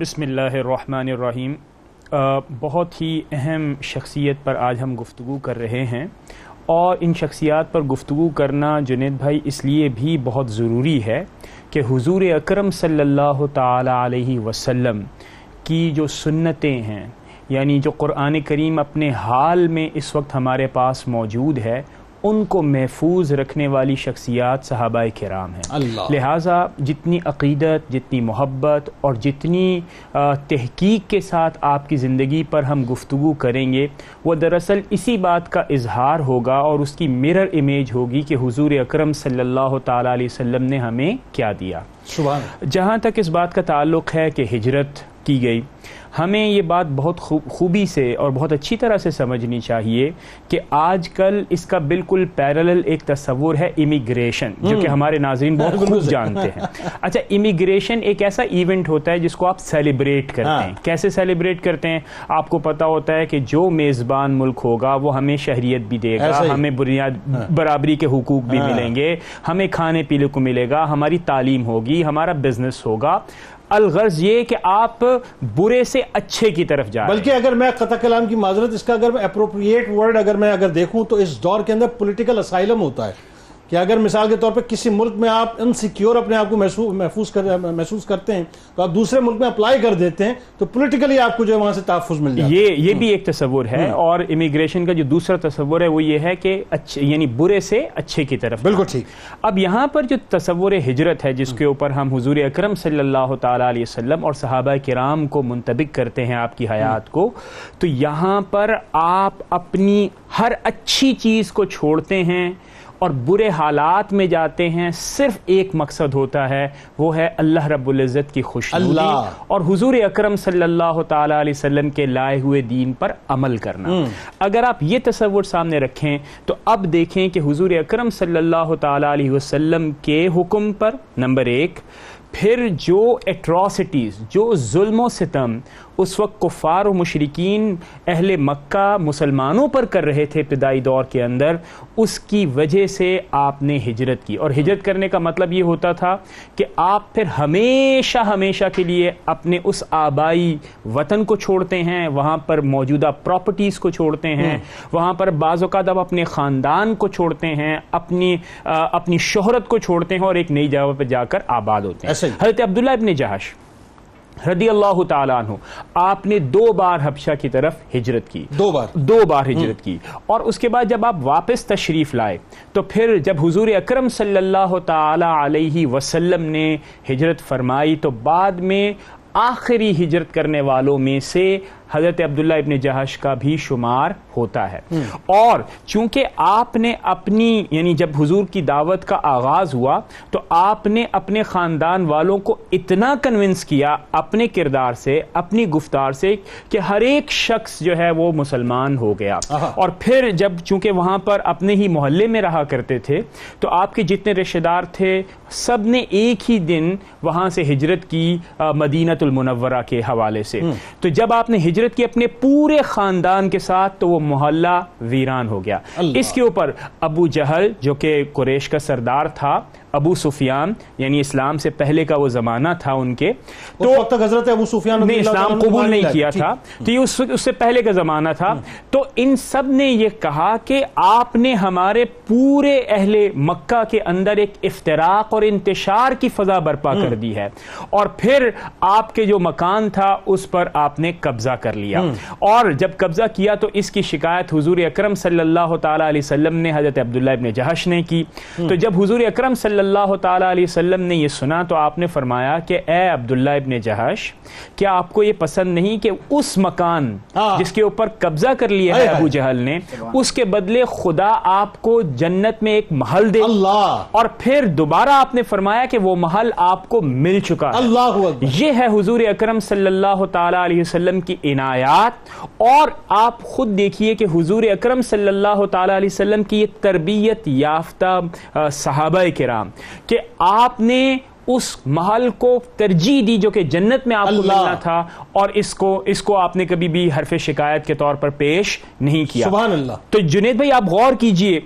بسم اللہ الرحمن الرحیم۔ آ، بہت ہی اہم شخصیت پر آج ہم گفتگو کر رہے ہیں۔ اور ان شخصیات پر گفتگو کرنا جنید بھائی اس لیے بھی بہت ضروری ہے کہ حضور اکرم صلی اللہ تعالی علیہ وسلم کی جو سنتیں ہیں یعنی جو قرآن کریم اپنے حال میں اس وقت ہمارے پاس موجود ہے ان کو محفوظ رکھنے والی شخصیات صحابہ کرام ہیں۔ اللہ۔ لہٰذا جتنی عقیدت جتنی محبت اور جتنی تحقیق کے ساتھ آپ کی زندگی پر ہم گفتگو کریں گے وہ دراصل اسی بات کا اظہار ہوگا اور اس کی مرر امیج ہوگی کہ حضور اکرم صلی اللہ تعالیٰ علیہ وسلم نے ہمیں کیا دیا۔ جہاں تک اس بات کا تعلق ہے کہ ہجرت کی گئی ہمیں یہ بات بہت خوب خوبی سے اور بہت اچھی طرح سے سمجھنی چاہیے کہ آج کل اس کا بالکل پیرلل ایک تصور ہے امیگریشن جو کہ ہمارے ناظرین بہت خوب۔ جانتے ہیں اچھا امیگریشن ایک ایسا ایونٹ ہوتا ہے جس کو آپ سیلیبریٹ کرتے ہاں۔ ہیں کیسے سیلیبریٹ کرتے ہیں آپ کو پتا ہوتا ہے کہ جو میزبان ملک ہوگا وہ ہمیں شہریت بھی دے گا۔ ہمیں بنیاد برابری کے حقوق بھی ہاں۔ ملیں گے ہمیں کھانے پینے کو ملے گا ہماری تعلیم ہوگی ہمارا بزنس ہوگا الغرض یہ کہ آپ برے سے اچھے کی طرف جائیں۔ بلکہ اگر میں قطع کلام کی معذرت، اس کا اگر میں اپروپریٹ ورڈ اگر میں اگر دیکھوں تو اس دور کے اندر پولیٹیکل اسائلم ہوتا ہے۔ کہ اگر مثال کے طور پہ کسی ملک میں آپ انسیکیور اپنے آپ کو محفوظ کر محسوس کرتے ہیں تو آپ دوسرے ملک میں اپلائی کر دیتے ہیں تو پولیٹیکلی آپ کو جو ہے وہاں سے تحفظ مل جاتا یہ یہ بھی ایک تصور ہے اور امیگریشن کا جو دوسرا تصور ہے وہ یہ ہے کہ اچھے یعنی برے سے اچھے کی طرف۔ بالکل ٹھیک۔ اب یہاں پر جو تصور ہجرت ہے جس کے اوپر ہم حضور اکرم صلی اللہ تعالیٰ علیہ وسلم اور صحابہ کرام کو منطبق کرتے ہیں آپ کی حیات کو تو یہاں پر آپ اپنی ہر اچھی چیز کو چھوڑتے ہیں اور برے حالات میں جاتے ہیں صرف ایک مقصد ہوتا ہے وہ ہے اللہ رب العزت کی خوش اور حضور اکرم صلی اللہ تعالی علیہ وسلم کے لائے ہوئے دین پر عمل کرنا۔ اگر آپ یہ تصور سامنے رکھیں تو اب دیکھیں کہ حضور اکرم صلی اللہ تعالی علیہ وسلم کے حکم پر نمبر ایک پھر جو ایٹراسٹیز جو ظلم و ستم اس وقت کفار و مشرقین اہل مکہ مسلمانوں پر کر رہے تھے ابتدائی دور کے اندر اس کی وجہ سے آپ نے ہجرت کی۔ اور ہجرت کرنے کا مطلب یہ ہوتا تھا کہ آپ پھر ہمیشہ ہمیشہ کے لیے اپنے اس آبائی وطن کو چھوڑتے ہیں وہاں پر موجودہ پراپرٹیز کو چھوڑتے ہیں وہاں پر بعض اوقات آپ اپنے خاندان کو چھوڑتے ہیں اپنی آ، اپنی شہرت کو چھوڑتے ہیں اور ایک نئی جگہ پہ جا کر آباد ہوتے ہیں۔ حضرت عبداللہ ابن جہش رضی اللہ تعالیٰ عنہ آپ نے دو بار حبشہ کی طرف ہجرت کی۔ دو بار۔ دو بار ہجرت کی۔ اور اس کے بعد جب آپ واپس تشریف لائے تو پھر جب حضور اکرم صلی اللہ تعالی علیہ وسلم نے ہجرت فرمائی تو بعد میں آخری ہجرت کرنے والوں میں سے حضرت عبداللہ ابن جہش کا بھی شمار ہوتا ہے۔ اور چونکہ آپ نے اپنی یعنی جب حضور کی دعوت کا آغاز ہوا تو آپ نے اپنے خاندان والوں کو اتنا کنونس کیا اپنے کردار سے اپنی گفتار سے کہ ہر ایک شخص جو ہے وہ مسلمان ہو گیا۔ اور پھر جب چونکہ وہاں پر اپنے ہی محلے میں رہا کرتے تھے تو آپ کے جتنے رشتہ دار تھے سب نے ایک ہی دن وہاں سے ہجرت کی آ، مدینۃ المنورہ کے حوالے سے۔ تو جب آپ نے ہجرت کی اپنے پورے خاندان کے ساتھ تو وہ محلہ ویران ہو گیا۔ اس کے اوپر ابو جہل جو کہ قریش کا سردار تھا ابو سفیان یعنی اسلام سے پہلے کا وہ زمانہ تھا ان کے اس وقت تک حضرت ابو سفیان نے اسلام قبول نہیں کیا۔ تھا۔ تو یہ اس اس سے پہلے کا زمانہ تھا۔ تو ان سب نے یہ کہا کہ آپ نے ہمارے پورے اہل مکہ کے اندر ایک افتراق اور انتشار کی فضا برپا کر دی ہے۔ اور پھر آپ کے جو مکان تھا اس پر آپ نے قبضہ کر لیا۔ اور جب قبضہ کیا تو اس کی شکایت حضور اکرم صلی اللہ تعالی علیہ وسلم نے حضرت عبداللہ ابن جہش نے کی۔ تو جب حضور اکرم صلی اللہ تعالی علیہ وسلم نے یہ سنا تو آپ نے فرمایا کہ اے عبداللہ ابن جہش کیا آپ کو یہ پسند نہیں کہ اس مکان ہاں۔ جس کے اوپر قبضہ کر لیا ہے۔ ابو جہل نے اس کے بدلے خدا آپ کو جنت میں ایک محل دے۔ اللہ۔ اور پھر دوبارہ آپ نے فرمایا کہ وہ محل آپ کو مل چکا ہے۔ اللہ اکبر۔ یہ ہے حضور اکرم صلی اللہ تعالی علیہ وسلم کی عنایات۔ اور آپ خود دیکھیے کہ حضور اکرم صلی اللہ تعالی علیہ وسلم کی یہ تربیت یافتہ صحابہ کرام۔ کہ آپ نے اس محل کو ترجیح دی جو کہ جنت میں آپ کو۔ ملنا تھا اور اس کو اس کو آپ نے کبھی بھی حرف شکایت کے طور پر پیش نہیں کیا سبحان اللہ تو جنید بھائی آپ غور کیجیے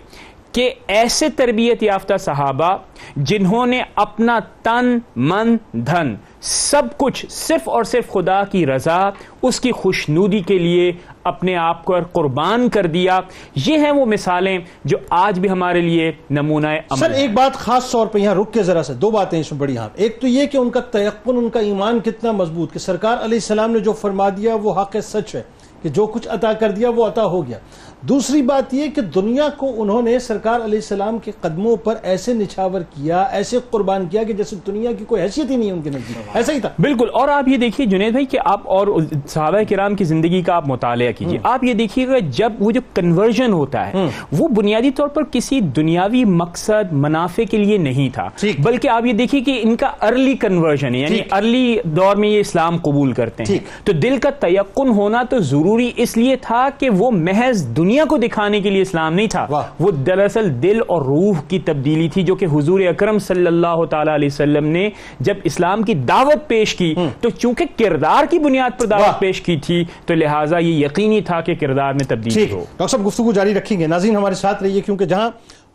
کہ ایسے تربیت یافتہ صحابہ جنہوں نے اپنا تن، من، دھن سب کچھ صرف اور صرف خدا کی رضا، اس کی خوشنودی کے لیے اپنے آپ کو قربان کر دیا، یہ ہیں وہ مثالیں جو آج بھی ہمارے لیے نمونہ عمل سر، ایک بات خاص طور پہ یہاں رک کے ذرا سے دو باتیں اس میں بڑی ہاں ایک تو یہ کہ ان کا تیقن، ان کا ایمان کتنا مضبوط کہ سرکار علیہ السلام نے جو فرما دیا وہ حق سچ ہے، کہ جو کچھ عطا کر دیا وہ عطا ہو گیا۔ دوسری بات یہ کہ دنیا کو انہوں نے سرکار علیہ السلام کے قدموں پر ایسے نچھاور کیا ایسے قربان کیا کہ جیسے دنیا کی کوئی حیثیت ہی نہیں ان کے نزدیک۔ ایسا ہی تھا۔ بالکل۔ اور آپ یہ دیکھیے جنید بھائی کہ آپ اور صحابہ کرام کی زندگی کا آپ مطالعہ کیجیے۔ آپ یہ دیکھیے گا جب وہ جو کنورژن ہوتا ہے وہ بنیادی طور پر کسی دنیاوی مقصد منافع کے لیے نہیں تھا۔ بلکہ آپ یہ دیکھیے کہ ان کا ارلی کنورژن ہے یعنی۔ ارلی دور میں یہ اسلام قبول کرتے ہیں۔ تو دل کا تیقن ہونا تو ضروری اس لیے تھا کہ وہ محض دنیا کو دکھانے کے لیے اسلام نہیں تھا۔ وہ دراصل دل اور روح کی تبدیلی تھی جو کہ حضور اکرم صلی اللہ تعالی علیہ وسلم نے جب اسلام کی دعوت پیش کی تو چونکہ کردار کی بنیاد پر۔ دعوت پیش کی تھی تو لہٰذا یہ یقینی تھا کہ کردار میں تبدیلی ہو۔ ڈاکٹر صاحب گفتگو جاری رکھیں گے۔ ناظرین ہمارے ساتھ رہیے کیونکہ جہاں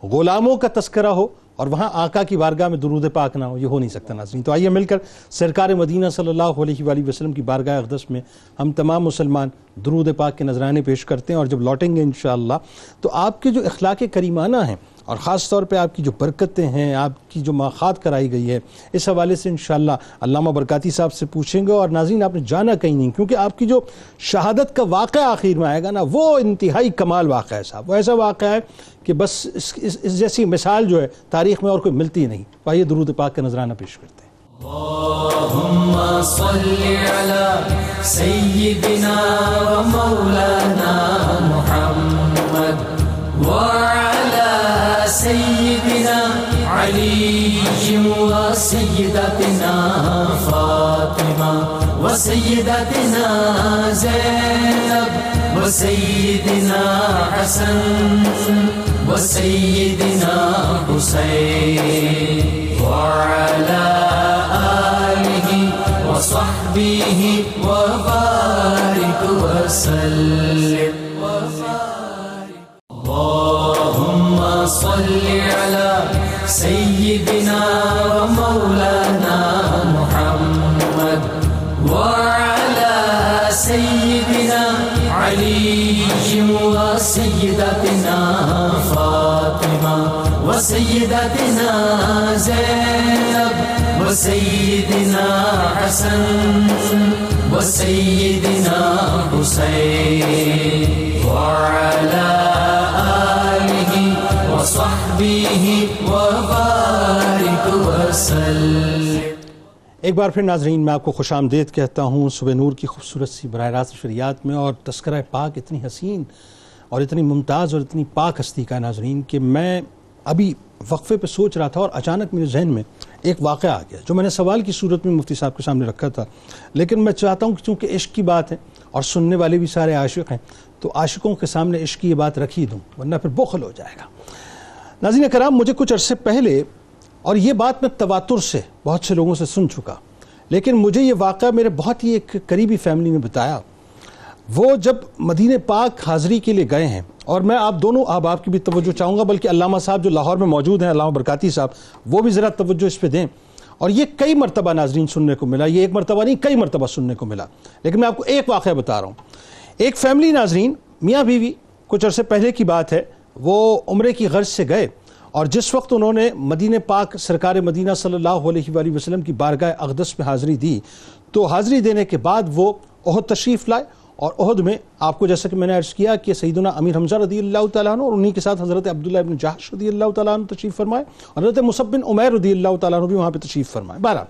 غلاموں کا تذکرہ ہو اور وہاں آقا کی بارگاہ میں درود پاک نہ ہو، یہ ہو نہیں سکتا ناظرین۔ تو آئیے مل کر سرکار مدینہ صلی اللہ علیہ وآلہ وسلم کی بارگاہ اقدس میں ہم تمام مسلمان درود پاک کے نذرانے پیش کرتے ہیں اور جب لوٹیں گے انشاءاللہ، تو آپ کے جو اخلاق کریمانہ ہیں اور خاص طور پہ آپ کی جو برکتیں ہیں، آپ کی جو ماخات کرائی گئی ہے، اس حوالے سے انشاءاللہ علامہ برکاتی صاحب سے پوچھیں گے اور ناظرین، آپ نے جانا کہیں نہیں، کیونکہ آپ کی جو شہادت کا واقعہ آخر میں آئے گا نا، وہ انتہائی کمال واقعہ ہے صاحب۔ وہ ایسا واقعہ ہے کہ بس اس, اس, اس جیسی مثال جو ہے تاریخ میں اور کوئی ملتی نہیں۔ تو آئیے درود پاک کا نذرانہ پیش کرتے ہیں۔ اللهم صل على سيدنا ومولانا محمد وعلى سيدنا علي وسيدتنا فاطمة وسيدتنا زينب وسيدنا حسن وسيدنا حسين وعلى آله وصحبه وبارك وسلم. اللهم صل على سيدنا ومولانا محمد وعلى سيدنا علي وسيدتنا فاطمة وسيدتنا زينب وسيدنا حسن وسيدنا حسين وعلى آله وصحبه وبارك وسلم ایک بار پھر ناظرین، میں آپ کو خوش آمدید کہتا ہوں، صبح نور کی خوبصورت سی براہ راست شریعت میں، اور تذکرہ پاک اتنی حسین اور اتنی ممتاز اور اتنی پاک ہستی کا ناظرین، کہ میں ابھی وقفے پہ سوچ رہا تھا اور اچانک میرے ذہن میں ایک واقعہ آ گیا جو میں نے سوال کی صورت میں مفتی صاحب کے سامنے رکھا تھا۔ لیکن میں چاہتا ہوں کہ چونکہ عشق کی بات ہے اور سننے والے بھی سارے عاشق ہیں، تو عاشقوں کے سامنے عشق کی یہ بات رکھ ہی دوں، ورنہ پھر بخل ہو جائے گا۔ ناظرین کرام، مجھے کچھ عرصے پہلے اور یہ بات میں تواتر سے بہت سے لوگوں سے سن چکا، لیکن مجھے یہ واقعہ میرے بہت ہی ایک قریبی فیملی نے بتایا۔ وہ جب مدینہ پاک حاضری کے لیے گئے ہیں، اور میں آپ دونوں احباب کی بھی توجہ چاہوں گا، بلکہ علامہ صاحب جو لاہور میں موجود ہیں، علامہ برکاتی صاحب، وہ بھی ذرا توجہ اس پہ دیں۔ اور یہ کئی مرتبہ ناظرین سننے کو ملا، یہ ایک مرتبہ نہیں، کئی مرتبہ سننے کو ملا۔ لیکن میں آپ کو ایک واقعہ بتا رہا ہوں۔ ایک فیملی ناظرین، میاں بیوی، کچھ عرصے پہلے کی بات ہے، وہ عمرے کی غرض سے گئے۔ اور جس وقت انہوں نے مدینہ پاک سرکار مدینہ صلی اللہ علیہ وآلہ وسلم کی بارگاہ اقدس میں حاضری دی، تو حاضری دینے کے بعد وہ عہد تشریف لائے اور عہد میں آپ کو جیسا کہ میں نے عرض کیا کہ سیدنا امیر حمزہ رضی اللہ تعالیٰ عنہ اور انہی کے ساتھ حضرت عبداللہ ابن جہش رضی اللہ تعالیٰ عنہ تشریف فرمائے اور حضرت مصب بن عمیر رضی اللہ تعالیٰ عنہ بھی وہاں پہ تشریف فرمائے۔ بارہ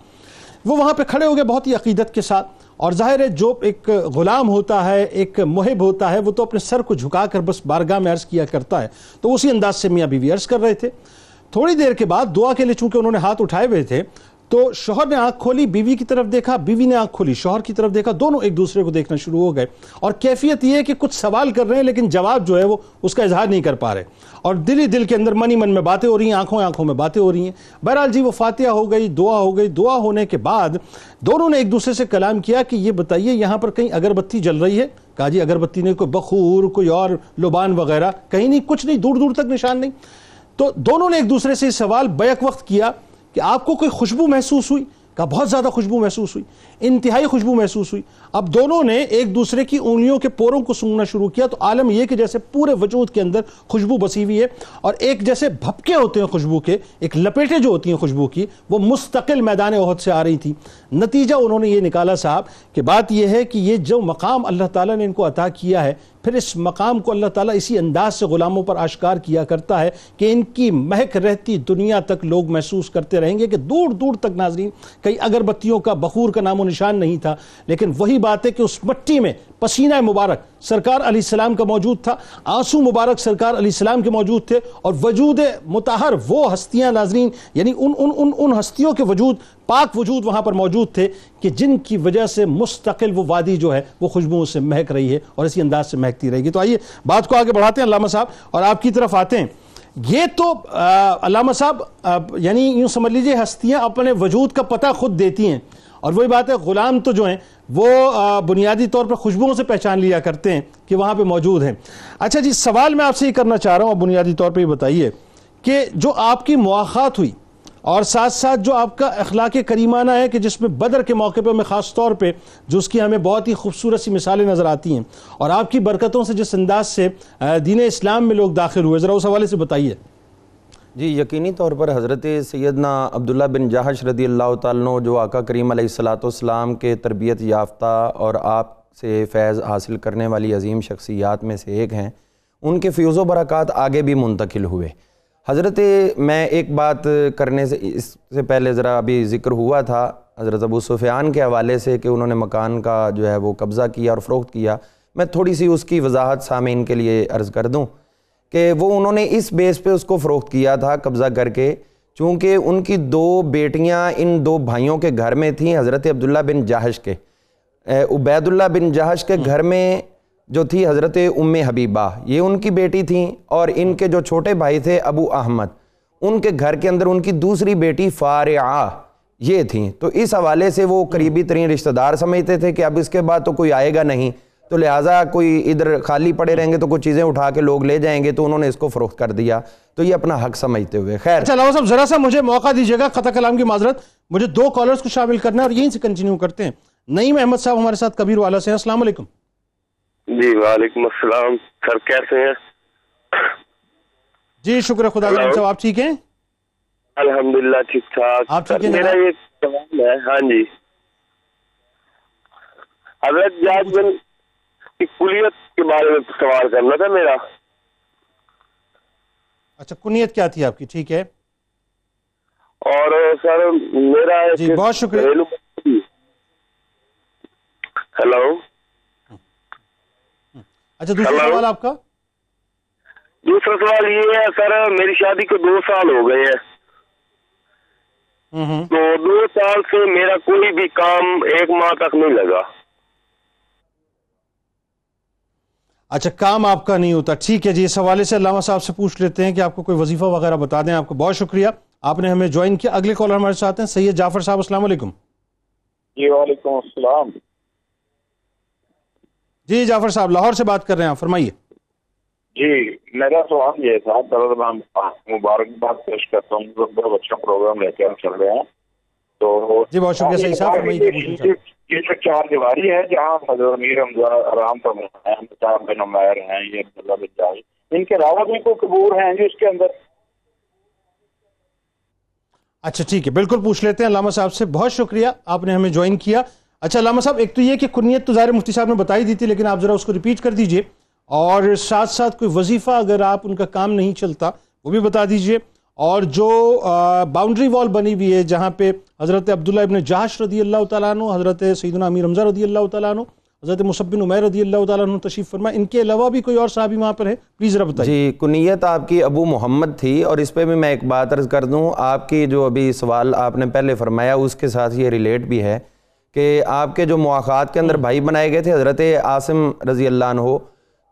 وہ وہاں پہ کھڑے ہو گئے بہت ہی عقیدت کے ساتھ اور ظاہر ہے جو ایک غلام ہوتا ہے، ایک محب ہوتا ہے، وہ تو اپنے سر کو جھکا کر بس بارگاہ میں عرض کیا کرتا ہے۔ تو اسی انداز سے میاں بیوی عرض کر رہے تھے۔ تھوڑی دیر کے بعد دعا کے لیے چونکہ انہوں نے ہاتھ اٹھائے ہوئے تھے تو شوہر نے آنکھ کھولی، بیوی کی طرف دیکھا، بیوی نے آنکھ کھولی، شوہر کی طرف دیکھا، دونوں ایک دوسرے کو دیکھنا شروع ہو گئے۔ اور کیفیت یہ ہے کہ کچھ سوال کر رہے ہیں لیکن جواب جو ہے وہ اس کا اظہار نہیں کر پا رہے۔ اور دل ہی دل کے اندر منی من میں باتیں ہو رہی ہیں، آنکھوں آنکھوں میں باتیں ہو رہی ہیں۔ بہرحال جی وہ فاتحہ ہو گئی، دعا ہو گئی۔ دعا ہونے کے بعد دونوں نے ایک دوسرے سے کلام کیا کہ یہ بتائیے یہاں پر کہیں اگربتی جل رہی ہے؟ کہا جی اگربتی نہیں، کوئی بخور، کوئی اور لبان وغیرہ، کہیں نہیں، کچھ نہیں، دور دور تک نشان نہیں۔ تو دونوں نے ایک دوسرے سے سوال بیک وقت کیا۔ کہ آپ کو کوئی خوشبو محسوس ہوئی؟ کہا بہت زیادہ خوشبو محسوس ہوئی۔ انتہائی خوشبو محسوس ہوئی۔ اب دونوں نے ایک دوسرے کی انگلیوں کے پوروں کو سونگنا شروع کیا، تو عالم یہ کہ جیسے پورے وجود کے اندر خوشبو بسی ہوئی ہے، اور ایک جیسے بھپکے ہوتے ہیں خوشبو کے، ایک لپیٹیں جو ہوتی ہیں خوشبو کی، وہ مستقل میدان عہد سے آ رہی تھی نتیجہ انہوں نے یہ نکالا صاحب کہ بات یہ ہے کہ یہ جو مقام اللہ تعالیٰ نے ان کو عطا کیا ہے، پھر اس مقام کو اللہ تعالیٰ اسی انداز سے غلاموں پر آشکار کیا کرتا ہے کہ ان کی مہک رہتی دنیا تک لوگ محسوس کرتے رہیں گے کہ دور دور تک ناظرین، کئی اگربتیوں کا بخور کا نام و نشان نہیں تھا، لیکن وہی بات ہے کہ اس مٹی میں پسینہ مبارک سرکار علیہ السلام کا موجود تھا، آنسو مبارک سرکار علیہ السلام کے موجود تھے اور وجود متحر وہ ہستیاں ناظرین یعنی ان ان ان ان ہستیوں کے وجود، پاک وجود وہاں پر موجود تھے کہ جن کی وجہ سے مستقل وہ وادی جو ہے وہ خوشبوؤں سے مہک رہی ہے اور اسی انداز سے مہکتی رہے گی۔ تو آئیے بات کو آگے بڑھاتے ہیں علامہ صاحب اور آپ کی طرف آتے ہیں۔ یہ تو علامہ صاحب یعنی یوں سمجھ لیجیے، ہستیاں اپنے وجود کا پتہ خود دیتی ہیں۔ اور وہی بات ہے، غلام تو جو ہیں، وہ بنیادی طور پر خوشبوؤں سے پہچان لیا کرتے ہیں کہ وہاں پہ موجود ہیں۔ اچھا جی سوال میں آپ سے یہ کرنا چاہ رہا ہوں، اور بنیادی طور پہ یہ بتائیے کہ جو آپ کی مواخات ہوئی، اور ساتھ ساتھ جو آپ کا اخلاق کریمانہ ہے کہ جس میں بدر کے موقع پہ ہمیں خاص طور پہ، جو اس کی ہمیں بہت ہی خوبصورت سی مثالیں نظر آتی ہیں، اور آپ کی برکتوں سے، جس انداز سے دین اسلام میں لوگ داخل ہوئے، ذرا اس حوالے سے بتائیے۔ جی یقینی طور پر حضرت سیدنا عبداللہ بن جہش رضی اللہ تعالیٰ جو آقا کریم علیہ السلاۃ والسلام کے تربیت یافتہ اور آپ سے فیض حاصل کرنے والی عظیم شخصیات میں سے ایک ہیں، ان کے فیوز و برکات آگے بھی منتقل ہوئے۔ حضرت، میں ایک بات کرنے سے، اس سے پہلے ذرا ابھی ذکر ہوا تھا حضرت ابو سفیان کے حوالے سے کہ انہوں نے مکان کا جو ہے وہ قبضہ کیا اور فروخت کیا۔ میں تھوڑی سی اس کی وضاحت سامعین کے لیے عرض کر دوں۔ کہ وہ انہوں نے اس بیس پہ اس کو فروخت کیا تھا قبضہ کر کے، چونکہ ان کی دو بیٹیاں ان دو بھائیوں کے گھر میں تھیں، حضرت عبداللہ بن جہش کے۔ عبید اللہ بن جہش کے گھر میں جو تھی حضرت ام حبیبہ، یہ ان کی بیٹی تھیں اور ان کے جو چھوٹے بھائی تھے ابو احمد، ان کے گھر کے اندر ان کی دوسری بیٹی فارعہ یہ تھیں۔ تو اس حوالے سے وہ قریبی ترین رشتہ دار سمجھتے تھے کہ اب اس کے بعد تو کوئی آئے گا نہیں۔ تو لہٰذا کوئی ادھر خالی پڑے رہیں گے تو کچھ چیزیں اٹھا کے لوگ لے جائیں گے تو انہوں نے اس کو فروخت کر دیا۔ تو یہ اپنا حق سمجھتے ہوئے۔ خیر۔ اچھا علاوہ صاحب ذرا سا مجھے موقع دیجیے گا خطا کلام کی معذرت۔ مجھے دو کالرز کو شامل کرنا ہے اور یہیں سے کنٹینیو کرتے ہیں۔ نعیم احمد صاحب ہمارے ساتھ کبیر والا سے ہیں۔ السلام علیکم۔ جی وعلیکم السلام۔ سر کیسے ہیں؟ جی شکر خدا کا صاحب آپ ٹھیک ہیں؟ الحمدللہ ٹھیک ٹھاک۔ آپ ٹھیک ہیں؟ میرا؟ یہ سوال ہے۔ ہاں جی۔ حضرت جاج بن کی کلیت کے بارے میں سوال کرنا تھا میرا۔ اچھا کنیت کیا تھی آپ کی؟ ٹھیک ہے۔ اور سر میرا جی، بہت شکریہ۔ ہیلو۔ اچھا دوسرا؟ سوال آپ کا؟ دوسرا سوال یہ ہے سر میری شادی کو دو سال ہو گئے ہیں۔ تو دو سال سے میرا کوئی بھی کام ایک ماہ تک نہیں لگا۔ اچھا کام آپ کا نہیں ہوتا۔ ٹھیک ہے جی اس حوالے سے علامہ صاحب سے پوچھ لیتے ہیں کہ آپ کو کوئی وظیفہ وغیرہ بتا دیں آپ کو بہت شکریہ۔ آپ نے ہمیں جوائن کیا۔ اگلے کالر ہمارے ساتھ ہیں۔ سید جعفر صاحب السلام علیکم۔ جی وعلیکم السلام۔ جی جعفر صاحب لاہور سے بات کر رہے ہیں آپ فرمائیے۔ جی میرا سوال یہ تھا مبارکباد پیش کرتا ہوں۔ بہت اچھا پروگرام لے کے ہم چل رہے ہیں۔ تو جی، بہت شکریہ چاہتے یہ جو چار دیواری ہے جہاں حضرت امیر آرام ہیں بن عمیر ہیں یہ عبداللہ بن ان کے علاوہ بھی کوئی قبور ہیں جی اس کے اندر؟ اچھا ٹھیک ہے بالکل پوچھ لیتے ہیں علامہ صاحب سے۔ بہت شکریہ آپ نے ہمیں جوائن کیا۔ اچھا علامہ صاحب ایک تو یہ کہ کنیت تو ظاہر مفتی صاحب نے بتائی دی تھی لیکن آپ ذرا اس کو ریپیٹ کر دیجیے۔ اور ساتھ ساتھ کوئی وظیفہ اگر آپ ان کا کام نہیں چلتا وہ بھی بتا دیجیے۔ اور جو باؤنڈری وال بنی ہوئی ہے جہاں پہ حضرت عبداللہ ابن جاش رضی اللہ تعالیٰ عنہ حضرت سیدنا امیر حمزہ رضی اللہ تعالیٰ عنہ حضرت مصب بن عمیر رضی اللہ تعالیٰ عنہ تشریف فرما ان کے علاوہ بھی کوئی اور صحابی وہاں پر ہے پلیز ذرا بتائیے۔ جی کنیت آپ کی ابو محمد تھی اور اس پہ بھی میں ایک بات عرض کر دوں۔ آپ کی جو ابھی سوال آپ نے پہلے فرمایا اس کے ساتھ یہ ریلیٹ بھی ہے کہ آپ کے جو مواقعات کے اندر بھائی بنائے گئے تھے حضرت عاصم رضی اللہ عنہ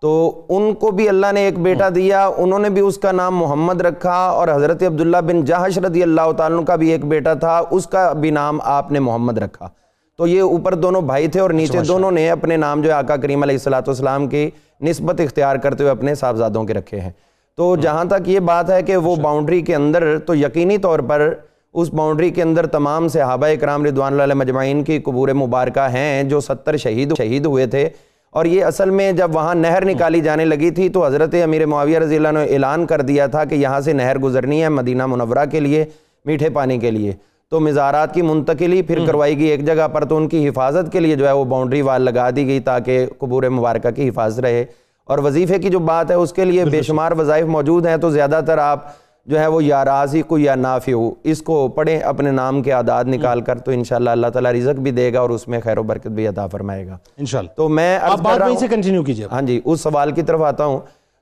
تو ان کو بھی اللہ نے ایک بیٹا دیا انہوں نے بھی اس کا نام محمد رکھا اور حضرت عبداللہ بن جہش رضی اللہ تعالیٰ کا بھی ایک بیٹا تھا اس کا بھی نام آپ نے محمد رکھا۔ تو یہ اوپر دونوں بھائی تھے اور نیچے دونوں نے اپنے نام جو آقا کریم علیہ الصلوۃ والسلام کی نسبت اختیار کرتے ہوئے اپنے صاحبزادوں کے رکھے ہیں۔ تو جہاں تک یہ بات ہے کہ وہ باؤنڈری کے اندر تو یقینی طور پر اس باؤنڈری کے اندر تمام صحابہ اکرام رضوان اللہ علیہ مجمعین کی قبور مبارکہ ہیں جو ستر شہید شہید ہوئے تھے۔ اور یہ اصل میں جب وہاں نہر نکالی جانے لگی تھی تو حضرت امیر معاویہ رضی اللہ نے اعلان کر دیا تھا کہ یہاں سے نہر گزرنی ہے مدینہ منورہ کے لیے میٹھے پانی کے لیے۔ تو مزارات کی منتقلی پھر کروائی گئی ایک جگہ پر تو ان کی حفاظت کے لیے جو ہے وہ باؤنڈری وال لگا دی گئی تاکہ قبور مبارکہ کی حفاظت رہے۔ اور وظیفے کی جو بات ہے اس کے لیے بے شمار وظائف موجود ہیں۔ تو زیادہ تر آپ جو ہے وہ یا راضی کو یا نافع ہو اس کو پڑھیں اپنے نام کے اعداد نکال کر تو انشاءاللہ اللہ تعالیٰ رزق بھی دے گا اور اس میں خیر و برکت بھی عطا فرمائے گا۔ انشاءاللہ۔ تو میں آپ بات وہیں سے کنٹینیو کیجیے ہاں جی اس سوال کی طرف آتا ہوں۔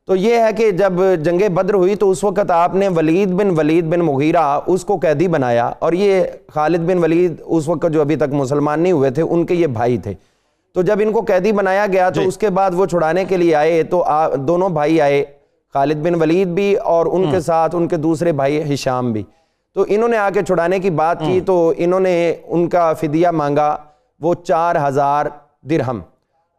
تو یہ ہے کہ جب جنگ بدر ہوئی تو اس وقت آپ نے ولید بن ولید بن مغیرہ اس کو قیدی بنایا اور یہ خالد بن ولید اس وقت جو ابھی تک مسلمان نہیں ہوئے تھے ان کے یہ بھائی تھے۔ تو جب ان کو قیدی بنایا گیا تو اس کے بعد وہ چھڑانے کے لیے آئے تو دونوں بھائی آئے۔ خالد بن ولید بھی اور ان کے ساتھ ان کے دوسرے بھائی ہشام بھی۔ تو انہوں نے آ کے چھڑانے کی بات کی تو انہوں نے ان کا فدیہ مانگا وہ چار ہزار درہم۔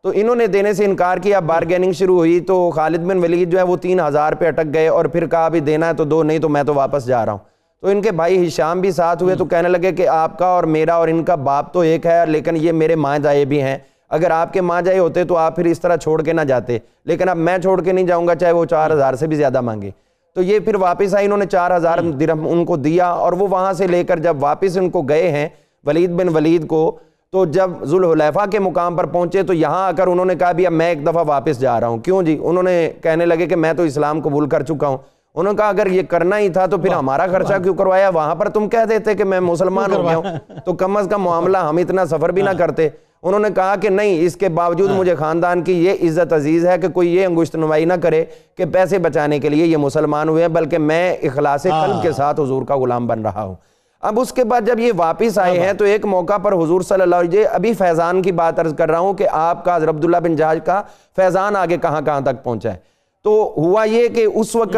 تو انہوں نے دینے سے انکار کیا بارگیننگ شروع ہوئی تو خالد بن ولید جو ہے وہ تین ہزار پہ اٹک گئے اور پھر کہا بھی دینا ہے تو دو نہیں تو میں تو واپس جا رہا ہوں۔ تو ان کے بھائی ہشام بھی ساتھ ہوئے تو کہنے لگے کہ آپ کا اور میرا اور ان کا باپ تو ایک ہے لیکن یہ میرے ماں جائے بھی ہیں۔ اگر آپ کے ماں جائے ہوتے تو آپ پھر اس طرح چھوڑ کے نہ جاتے۔ لیکن اب میں چھوڑ کے نہیں جاؤں گا چاہے وہ چار ہزار سے بھی زیادہ مانگے۔ تو یہ پھر واپس آئے انہوں نے چار ہزار درہم ان کو دیا اور وہ وہاں سے لے کر جب واپس ان کو گئے ہیں ولید بن ولید کو تو جب ذوالحلیفہ کے مقام پر پہنچے تو یہاں آ کر انہوں نے کہا بھی اب میں ایک دفعہ واپس جا رہا ہوں۔ کیوں جی؟ انہوں نے کہنے لگے کہ میں تو اسلام قبول کر چکا ہوں۔ انہوں نے کہا اگر یہ کرنا ہی تھا تو پھر ہمارا خرچہ کیوں کروایا؟ وہاں پر تم کہہ دیتے کہ میں مسلمان ہو گیا ہوں؟ تو کم از کم معاملہ ہم اتنا سفر بھی نہ کرتے۔ انہوں نے کہا کہ نہیں اس کے باوجود مجھے خاندان کی یہ عزت عزیز ہے کہ کوئی یہ انگشت نمائی نہ کرے کہ پیسے بچانے کے لیے یہ مسلمان ہوئے ہیں بلکہ میں اخلاص قلب کے ساتھ حضور کا غلام بن رہا ہوں۔ اب اس کے بعد جب یہ واپس آئے ہیں تو ایک موقع پر حضور صلی اللہ علیہ وسلم ابھی فیضان کی بات عرض کر رہا ہوں کہ آپ کا حضرت عبداللہ بن جہاج کا فیضان آگے کہاں کہاں تک پہنچا ہے۔ تو ہوا یہ کہ اس وقت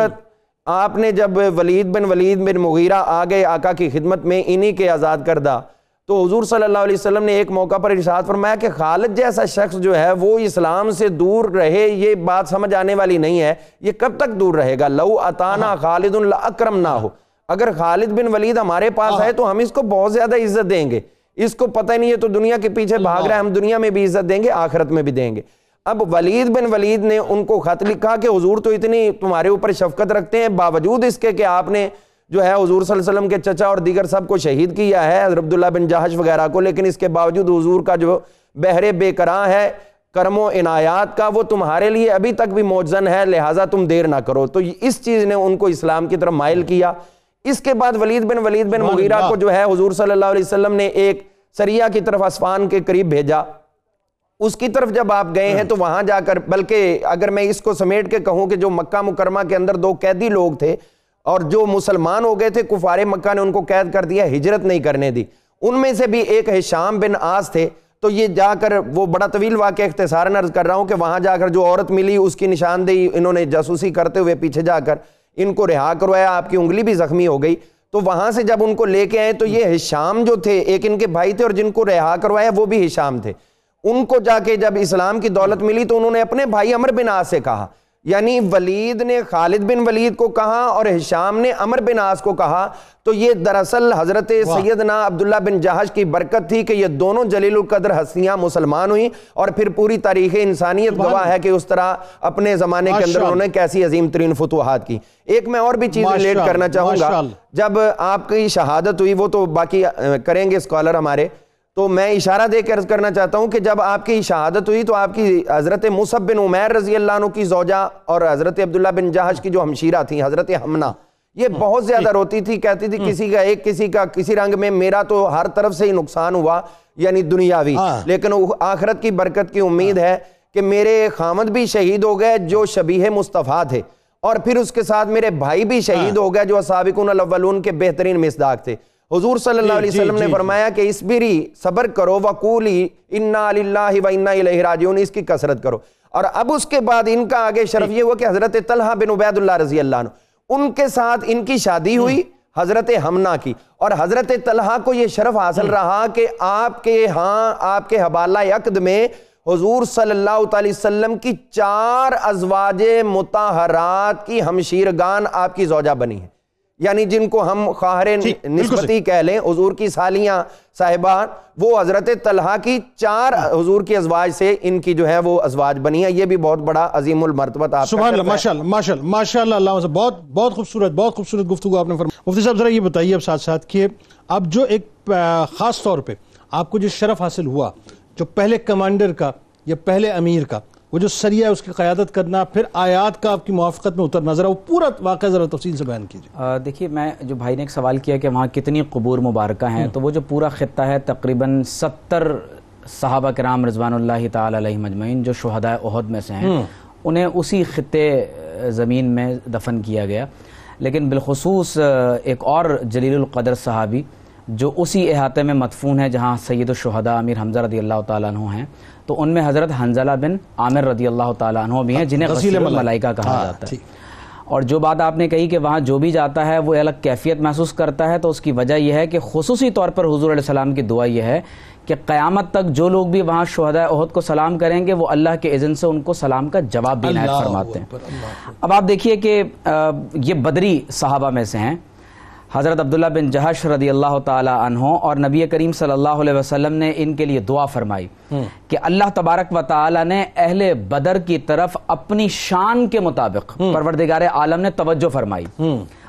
آپ نے جب ولید بن ولید بن مغیرہ آگے آقا کی خدمت میں انہی کے آزاد کردہ تو حضور صلی اللہ علیہ وسلم نے ایک موقع پر ارشاد فرمایا کہ خالد جیسا شخص جو ہے وہ اسلام سے دور رہے یہ بات سمجھ آنے والی نہیں ہے یہ کب تک دور رہے گا؟ لو اتانا خالد اکرم نہ ہو اگر خالد بن ولید ہمارے پاس ہے تو ہم اس کو بہت زیادہ عزت دیں گے۔ اس کو پتہ نہیں ہے تو دنیا کے پیچھے بھاگ رہا ہے ہم دنیا میں بھی عزت دیں گے آخرت میں بھی دیں گے۔ اب ولید بن ولید نے ان کو خط لکھا کہ حضور تو اتنی تمہارے اوپر شفقت رکھتے ہیں باوجود اس کے کہ آپ نے جو ہے حضور صلی اللہ علیہ وسلم کے چچا اور دیگر سب کو شہید کیا ہے حضرت عبداللہ بن جہش وغیرہ کو لیکن اس کے باوجود حضور کا جو بہر بے کراں ہے کرم و عنایات کا وہ تمہارے لیے ابھی تک بھی موجزن ہے لہٰذا تم دیر نہ کرو۔ تو اس چیز نے ان کو اسلام کی طرف مائل کیا۔ اس کے بعد ولید بن ولید بن مغیرہ کو جو ہے حضور صلی اللہ علیہ وسلم نے ایک سریہ کی طرف اسفان کے قریب بھیجا۔ اس کی طرف جب آپ گئے ہیں تو وہاں جا کر بلکہ اگر میں اس کو سمیٹ کے کہوں کہ جو مکہ مکرمہ کے اندر دو قیدی لوگ تھے اور جو مسلمان ہو گئے تھے، کفار مکہ نے ان کو قید کر دیا، ہجرت نہیں کرنے دی۔ ان میں سے بھی ایک حشام بن آس تھے۔ تو یہ جا کر وہ بڑا طویل واقع اختصار نرز کر رہا ہوں کہ وہاں جا کر جو عورت ملی، اس کی نشاندہی انہوں نے جاسوسی کرتے ہوئے پیچھے جا کر ان کو رہا کروایا، آپ کی انگلی بھی زخمی ہو گئی۔ تو وہاں سے جب ان کو لے کے آئے تو یہ ہشام جو تھے، ایک ان کے بھائی تھے اور جن کو رہا کروایا وہ بھی ہشام تھے۔ ان کو جا کے جب اسلام کی دولت ملی تو انہوں نے اپنے بھائی عمر بن آس سے کہا۔ یعنی ولید نے خالد بن ولید کو کہا اور ہشام نے عمر بن آس کو کہا۔ تو یہ دراصل حضرت سیدنا عبداللہ بن جہش کی برکت تھی کہ یہ دونوں جلیل القدر ہستیاں مسلمان ہوئیں اور پھر پوری تاریخ انسانیت گواہ ہے کہ اس طرح اپنے زمانے کے اندر انہوں نے کیسی عظیم ترین فتوحات کی۔ ایک میں اور بھی چیز ریلیٹ کرنا چاہوں گا۔ جب آپ کی شہادت ہوئی وہ تو باقی کریں گے اسکالر ہمارے۔ تو میں اشارہ دے کے عرض کرنا چاہتا ہوں کہ جب آپ کی شہادت ہوئی تو آپ کی حضرت مصب بن عمیر رضی اللہ عنہ کی زوجہ اور حضرت عبداللہ بن جہش کی جو ہمشیرہ تھیں حضرت حمنہ یہ بہت زیادہ روتی تھی کہتی تھی کسی کا ایک کسی کا کسی رنگ میں میرا تو ہر طرف سے ہی نقصان ہوا یعنی دنیاوی۔ ہاں۔ لیکن آخرت کی برکت کی امید ہے کہ میرے خامد بھی شہید ہو گئے جو شبیہ مصطفیٰ تھے۔ اور پھر اس کے ساتھ میرے بھائی بھی شہید ہاں۔ ہو گئے جو سابقون الاولون کے بہترین مصداق تھے۔ حضور صلی اللہ علیہ جی، وسلم نے جی، فرمایا کہ اس بری صبر کرو وقولی انا للہ و انا الیہ راجعون اس کی کثرت کرو۔ اور اب اس کے بعد ان کا آگے شرف یہ ہوا کہ حضرت طلحہ بن عبید اللہ رضی اللہ عنہ ان کے ساتھ ان کی شادی ہوئی حضرت حمنہ کی۔ اور حضرت طلحہ کو یہ شرف حاصل رہا کہ آپ کے ہاں آپ کے حبالہ عقد میں حضور صلی اللہ علیہ وسلم کی چار ازواج متحرات کی ہمشیرگان آپ کی زوجہ بنی ہیں۔ یعنی جن کو ہم خواہر نسبتی کہہ لیں حضور کی سالیاں صاحبان وہ حضرت طلحہ کی چار حضور کی ازواج سے ان کی جو ہے وہ ازواج بنی ہے یہ بھی بہت بڑا عظیم المرتبت آپ سبحان اللہ ماشاءاللہ ماشاءاللہ ماشاءاللہ اللہ سے بہت بہت خوبصورت بہت خوبصورت گفتگو آپ نے فرمایا مفتی صاحب ذرا یہ بتائیے اب ساتھ ساتھ کہ اب جو ایک خاص طور پہ آپ کو جو شرف حاصل ہوا جو پہلے کمانڈر کا یا پہلے امیر کا وہ جو سریہ ہے اس کی قیادت کرنا پھر آیات کا آپ کی موافقت میں اتر نظر وہ پورا واقعہ ذرا تفصیل سے بیان کیجیے۔ دیکھیے میں جو بھائی نے ایک سوال کیا کہ وہاں کتنی قبور مبارکہ ہیں تو وہ جو پورا خطہ ہے تقریباً ستر صحابہ کرام رضوان اللہ تعالی علیہ مجمعین جو شہداء احد میں سے ہیں انہیں اسی خطے زمین میں دفن کیا گیا۔ لیکن بالخصوص ایک اور جلیل القدر صحابی جو اسی احاطے میں مدفون ہے جہاں سید الشہداء امیر حمزہ رضی اللہ تعالیٰ عنہ ہیں۔ تو ان میں حضرت حنزلہ بن عامر رضی اللہ تعالیٰ عنہ بھی ہیں جنہیں غسیل ملائکہ کہا ہاں، جاتا ہے۔ اور جو بات آپ نے کہی کہ وہاں جو بھی جاتا ہے وہ الگ کیفیت محسوس کرتا ہے تو اس کی وجہ یہ ہے کہ خصوصی طور پر حضور علیہ السلام کی دعا یہ ہے کہ قیامت تک جو لوگ بھی وہاں شہدہ عہد کو سلام کریں گے وہ اللہ کے اذن سے ان کو سلام کا جواب بھی نائت فرماتے ہیں۔ اب آپ دیکھیے کہ یہ بدری صحابہ میں سے ہیں۔ حضرت عبداللہ بن جہش رضی اللہ تعالی عنہ اور نبی کریم صلی اللہ علیہ وسلم نے ان کے لیے دعا فرمائی کہ اللہ تبارک و تعالی نے اہل بدر کی طرف اپنی شان کے مطابق پروردگار عالم نے توجہ فرمائی۔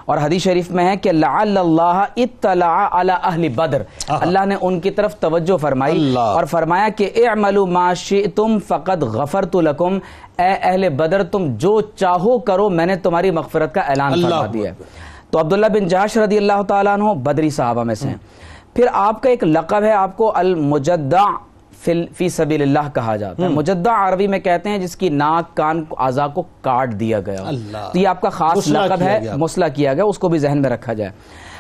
اور حدیث شریف میں ہے کہ لعل اللہ اطلع علی اہل بدر۔ اللہ نے ان کی طرف توجہ فرمائی اور فرمایا کہ اعملوا ما شئتم فقد غفرت لکم۔ اے اہل بدر تم جو چاہو کرو میں نے تمہاری مغفرت کا اعلان فرما دیا ہے۔ تو عبداللہ بن جاش رضی اللہ تعالیٰ عنہ بدری صحابہ میں سے ہیں۔ پھر آپ کا ایک لقب ہے آپ کو المجدع فی سبیل اللہ کہا جاتا ہے۔ مجدہ عربی میں کہتے ہیں جس کی ناک کان اعضاء کو کاٹ دیا گیا۔ تو یہ آپ کا خاص لقب ہے۔ مسئلہ کیا گیا اس کو بھی ذہن میں رکھا جائے۔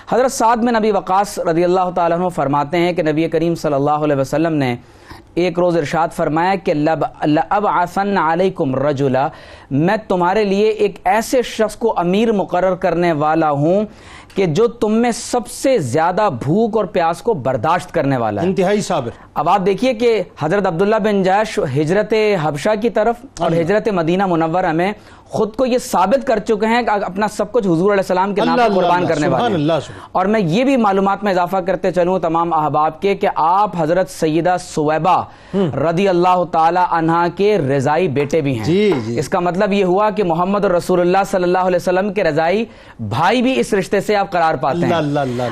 حضرت سعد بن نبی وقاص رضی اللہ تعالیٰ عنہ فرماتے ہیں کہ نبی کریم صلی اللہ علیہ وسلم نے ایک روز ارشاد فرمایا کہ لب اب آسن علیکم رجلا میں تمہارے لیے ایک ایسے شخص کو امیر مقرر کرنے والا ہوں کہ جو تم میں سب سے زیادہ بھوک اور پیاس کو برداشت کرنے والا ہے۔ انتہائی صابر۔ اب آپ دیکھیے کہ حضرت عبداللہ بن جیش ہجرت حبشہ کی طرف اور ہجرت مدینہ منورہ میں خود کو یہ ثابت کر چکے ہیں کہ اپنا سب کچھ حضور علیہ السلام کے نام قربان کرنے والے اور میں یہ بھی معلومات میں اضافہ کرتے چلوں تمام احباب کے کہ آپ حضرت سیدہ سویبہ رضی اللہ تعالی عنہا کے رضائی بیٹے بھی ہیں۔ جی، جی۔ اس کا مطلب یہ ہوا کہ محمد رسول اللہ صلی اللہ علیہ وسلم کے رضائی بھائی بھی اس رشتے سے آپ قرار پاتے ہیں۔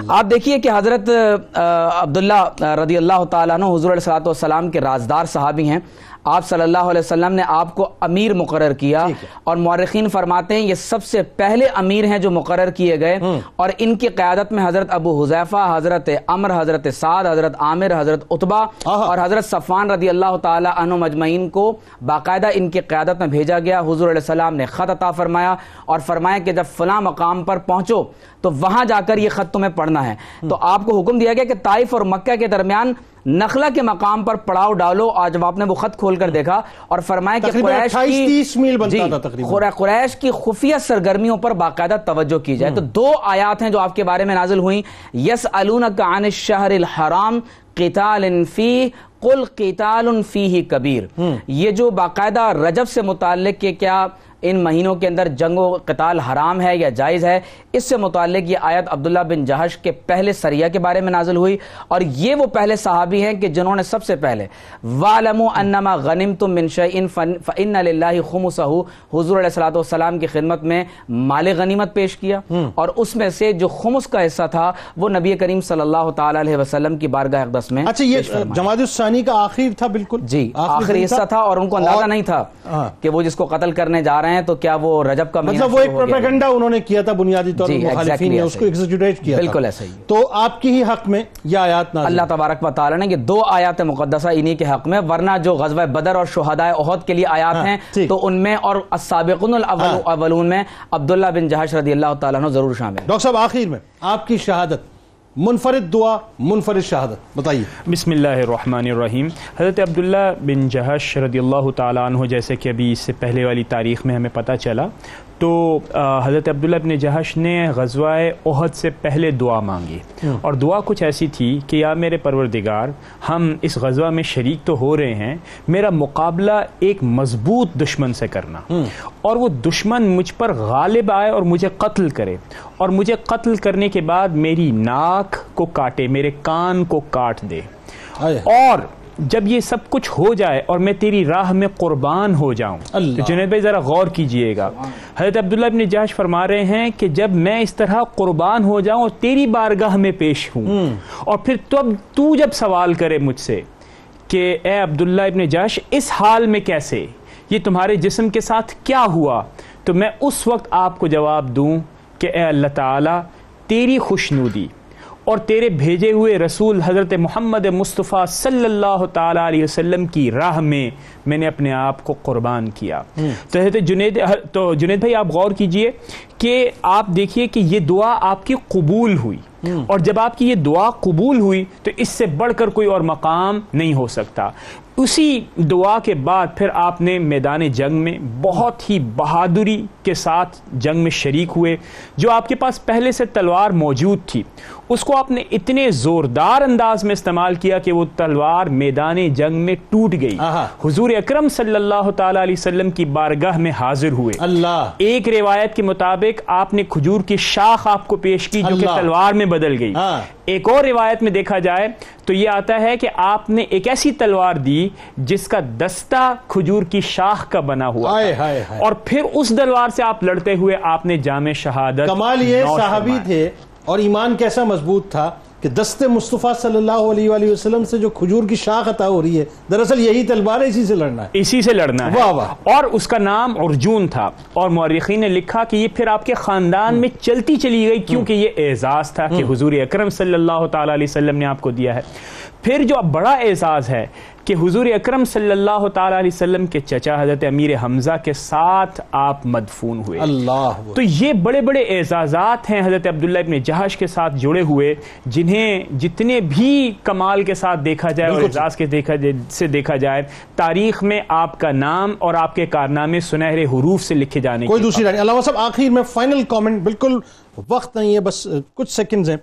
آپ دیکھیے کہ حضرت عبداللہ رضی اللہ تعالیٰ عنہ حضور علیہ والسلام کے رازدار صحابی ہیں۔ آپ صلی اللہ علیہ وسلم نے آپ کو امیر مقرر کیا اور مورخین فرماتے ہیں یہ سب سے پہلے امیر ہیں جو مقرر کیے گئے اور ان کی قیادت میں حضرت ابو حذیفہ حضرت عمر حضرت سعد حضرت عامر حضرت آہا۔ اور حضرت صفان رضی اللہ تعالی عنہ مجمعین کو باقاعدہ ان کی قیادت میں بھیجا گیا۔ حضور علیہ السلام نے خط عطا فرمایا اور فرمایا کہ جب فلاں مقام پر پہنچو تو وہاں جا کر یہ خط تمہیں پڑھنا ہے۔ تو آپ کو حکم دیا گیا کہ طائف اور مکہ کے درمیان نخلا کے مقام پر پڑاؤ ڈالو۔ آج جب آپ نے وہ خط کھول کر دیکھا اور فرمایا کہ قریش 28 کی 30 میل بنتا جی، تقریباً۔ قریش کی خفیہ سرگرمیوں پر باقاعدہ توجہ کی جائے۔ تو دو آیات ہیں جو آپ کے بارے میں نازل ہوئیں۔ یس عن الشہر الحرام قتال فی قل قتال فیہ کبیر۔ یہ جو باقاعدہ رجب سے متعلق کہ کیا ان مہینوں کے اندر جنگ و قتال حرام ہے یا جائز ہے اس سے متعلق یہ آیت عبداللہ بن جہش کے پہلے سریہ کے بارے میں نازل ہوئی اور یہ وہ پہلے صحابی ہیں کہ جنہوں نے سب سے پہلے وَعْلَمُوا أَنَّمَا غَنِمْتُم مِّن شَيْءٍ فَإِنَّ لِلَّهِ خُمُسَهُ حضور علیہ الصلوۃ والسلام کی خدمت میں مال غنیمت پیش کیا اور اس میں سے جو خمس کا حصہ تھا وہ نبی کریم صلی اللہ تعالی علیہ وسلم کی بارگاہ اقدس میں اچھا یہ۔ جماعت الثانی کا آخر تھا بالکل جی آخری حصہ تھا اور ان کو اندازہ نہیں تھا ہاں۔ کہ وہ جس کو قتل کرنے جا رہے ہیں تو کیا وہ رجب کا مہینہ مطلب وہ ایک؟ پروپیگنڈا انہوں نے کیا تھا بنیادی طور جی، پر مخالفین exactly نے اس کو ہی۔ ایگزیکٹیوٹ کیا بالکل ایسا ہی۔ تو آپ کی ہی حق میں یہ آیات نازل اللہ تبارک و تعالی نے یہ دو آیات مقدسہ انہی کے حق میں ورنہ جو غزوہ بدر اور شہداء احد کے لیے آیات ہاں، ہیں۔ تو ان میں اور السابقون الاولون میں عبداللہ بن جہش رضی اللہ تعالیٰ عنہ ضرور شامل ہیں۔ ڈاکٹر صاحب آخر میں آپ کی شہادت منفرد دعا، منفرد شہادت۔ بتائیے۔ بسم اللہ الرحمن الرحیم۔ حضرت عبداللہ بن جہش رضی اللہ تعالیٰ عنہ، جیسے کہ ابھی اس سے پہلے والی تاریخ میں ہمیں پتہ چلا تو حضرت عبداللہ بن جہش نے غزوہ احد سے پہلے دعا مانگی۔ اور دعا کچھ ایسی تھی کہ یا میرے پروردگار ہم اس غزوہ میں شریک تو ہو رہے ہیں میرا مقابلہ ایک مضبوط دشمن سے کرنا۔ اور وہ دشمن مجھ پر غالب آئے اور مجھے قتل کرے۔ اور مجھے قتل کرنے کے بعد میری ناک کو کاٹے میرے کان کو کاٹ دے۔ اور جب یہ سب کچھ ہو جائے اور میں تیری راہ میں قربان ہو جاؤں۔ تو جنید بھائی ذرا غور کیجیے گا۔ حضرت عبداللہ ابن جہش فرما رہے ہیں کہ جب میں اس طرح قربان ہو جاؤں اور تیری بارگاہ میں پیش ہوں۔ اور پھر تو اب تو جب سوال کرے مجھ سے کہ اے عبداللہ ابن جہش اس حال میں کیسے؟ یہ تمہارے جسم کے ساتھ کیا ہوا؟ تو میں اس وقت آپ کو جواب دوں کہ اے اللہ تعالی تیری خوشنودی۔ اور تیرے بھیجے ہوئے رسول حضرت محمد مصطفیٰ صلی اللہ تعالیٰ علیہ وسلم کی راہ میں میں نے اپنے آپ کو قربان کیا۔ تو حضرت جنید تو جنید بھائی آپ غور کیجیے کہ آپ دیکھیے کہ یہ دعا آپ کی قبول ہوئی۔ اور جب آپ کی یہ دعا قبول ہوئی تو اس سے بڑھ کر کوئی اور مقام نہیں ہو سکتا۔ اسی دعا کے بعد پھر آپ نے میدان جنگ میں بہت ہی بہادری کے ساتھ جنگ میں شریک ہوئے جو آپ کے پاس پہلے سے تلوار موجود تھی۔ اس کو آپ نے اتنے زوردار انداز میں استعمال کیا کہ وہ تلوار میدان جنگ میں ٹوٹ گئی۔ حضور اکرم صلی اللہ تعالی علیہ وسلم کی بارگاہ میں حاضر ہوئے اللہ ایک روایت کے مطابق آپ نے کھجور کی شاخ آپ کو پیش کی جو کہ۔ تلوار میں بدل گئی ہاں۔ ایک اور روایت میں دیکھا جائے تو یہ آتا ہے کہ آپ نے ایک ایسی تلوار دی جس کا دستہ کھجور کی شاخ کا بنا ہوا تھا ہائے ہائے اور پھر اس تلوار سے آپ لڑتے ہوئے آپ نے جامع شہادت کمال یہ صحابی۔ تھے اور ایمان کیسا مضبوط تھا کہ دست مصطفیٰ صلی اللہ علیہ وآلہ وسلم سے جو کھجور کی شاخ عطا ہو رہی ہے دراصل یہی تلوار ہے اسی سے لڑنا ہے۔ اسی سے لڑنا ہے۔ واہ واہ۔ اور اس کا نام ارجون تھا۔ اور مورخین نے لکھا کہ یہ پھر آپ کے خاندان میں چلتی چلی گئی کیونکہ یہ اعزاز تھا کہ حضور اکرم صلی اللہ تعالی علیہ وسلم نے آپ کو دیا ہے۔ پھر جو اب بڑا اعزاز ہے کہ حضور اکرم صلی اللہ تعالی علیہ وسلم کے چچا حضرت امیر حمزہ کے ساتھ آپ مدفون ہوئے۔ اللہ تو یہ بڑے بڑے اعزازات ہیں حضرت عبداللہ ابن جہش کے ساتھ جڑے ہوئے جنہیں جتنے بھی کمال کے ساتھ دیکھا جائے اور اعزاز کے دیکھا جائے سے دیکھا جائے تاریخ میں آپ کا نام اور آپ کے کارنامے سنہرے حروف سے لکھے جانے کوئی دوسری علامہ صاحب آخر میں فائنل کامنٹ بالکل وقت نہیں ہے بس کچھ سیکنڈز ہیں۔